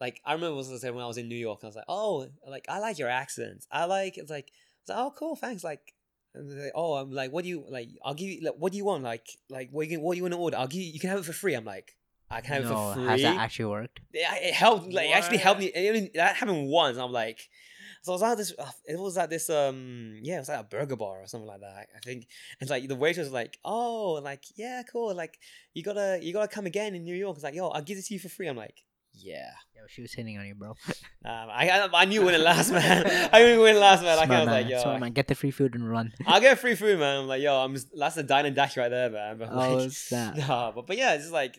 like I remember was say when I was in New York, I was like, oh, like I like your accent. I like it's like I was like, oh cool, thanks. Like and they're like, oh, I'm like, what do you like? I'll give you like, what do you want? Like, like what you what do you want to order? I'll give you. You can have it for free. I'm like, I can have no, it for free. has that actually worked? Yeah, it helped. Like, it actually helped me. What? It, only- that happened once. I'm like, so I was at this. uh, It was at this. Um, yeah, it was at a burger bar or something like that. I think. And like the waitress was like, "Oh, like yeah, cool. Like you gotta, you gotta come again in New York." It's like, "Yo, I'll give it to you for free." I'm like, "Yeah." Yo, she was hitting on you, bro. Um, I, I, I knew when it last, man. I knew when it last, man. Like, I Smart was man, like, "Yo, smart man. Get the free food and run. I'll get free food, man." I'm like, "Yo, I'm just, that's a dine and dash right there, man." But oh, like, that. no, but but yeah, it's just like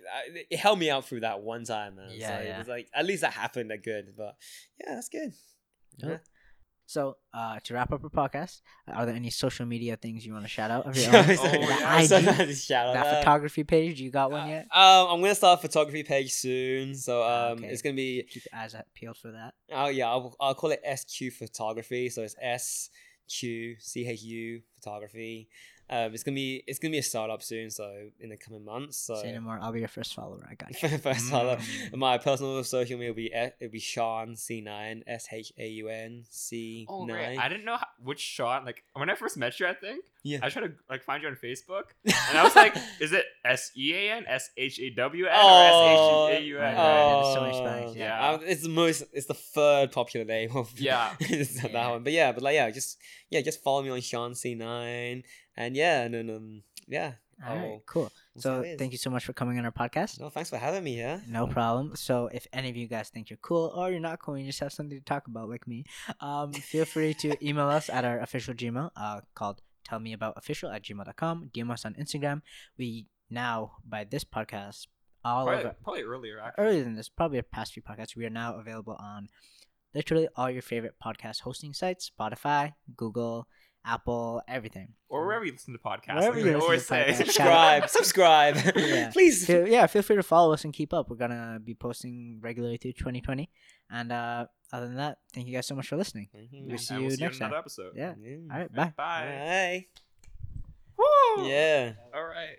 it helped me out through that one time, man. Yeah, so yeah. It was like at least that happened. That good, but yeah, that's good. Dope. So, uh, to wrap up our podcast, are there any social media things you want to shout out of your own? Oh. IG, shout out that that. photography page, you got one yet? Um, I'm gonna start a photography page soon, so Ah, um, okay. it's gonna be Keep your eyes peeled for that. oh yeah, I'll, I'll call it SQ photography. So it's S Q C H U photography. Um, it's gonna be it's gonna be a startup soon, so in the coming months. So Say no more. I'll be your first follower. I got you. first startup. Mm. My personal social media will be it'll be Sean C nine S H A U N C nine. I didn't know how, which Sean. Like when I first met you, I think Yeah. I tried to like find you on Facebook, and I was like, "Is it S E A N S H A W N Oh, or S H A U N?" oh, yeah, so many oh, spellings, yeah. It's the most. It's the third popular name of Yeah. it's that Yeah. one. But yeah, but like yeah, just yeah, just follow me on Sean C nine, and yeah, and then um yeah. All right, I'll- cool. So how it is. thank you so much for coming on our podcast. No, thanks for having me. Yeah. No problem. So if any of you guys think you're cool or you're not cool, and you just have something to talk about like me, um, feel free to email us at our official Gmail uh, called Official at gmail.com. DM us on Instagram. We now, by this podcast, all Probably, over probably earlier. Actually. earlier than this, probably the past few podcasts, we are now available on literally all your favorite podcast hosting sites Spotify, Google, Apple, everything. or wherever you listen to podcasts. Wherever like you listen always to say. podcasts. Subscribe. subscribe. Yeah. Please. Feel, yeah, feel free to follow us and keep up. We're gonna be posting regularly through 2020. And uh, other than that, thank you guys so much for listening. Mhm. We'll see And you we'll next in time. another episode. Yeah. Yeah. All right, bye. Bye. Bye. Woo! Yeah. All right.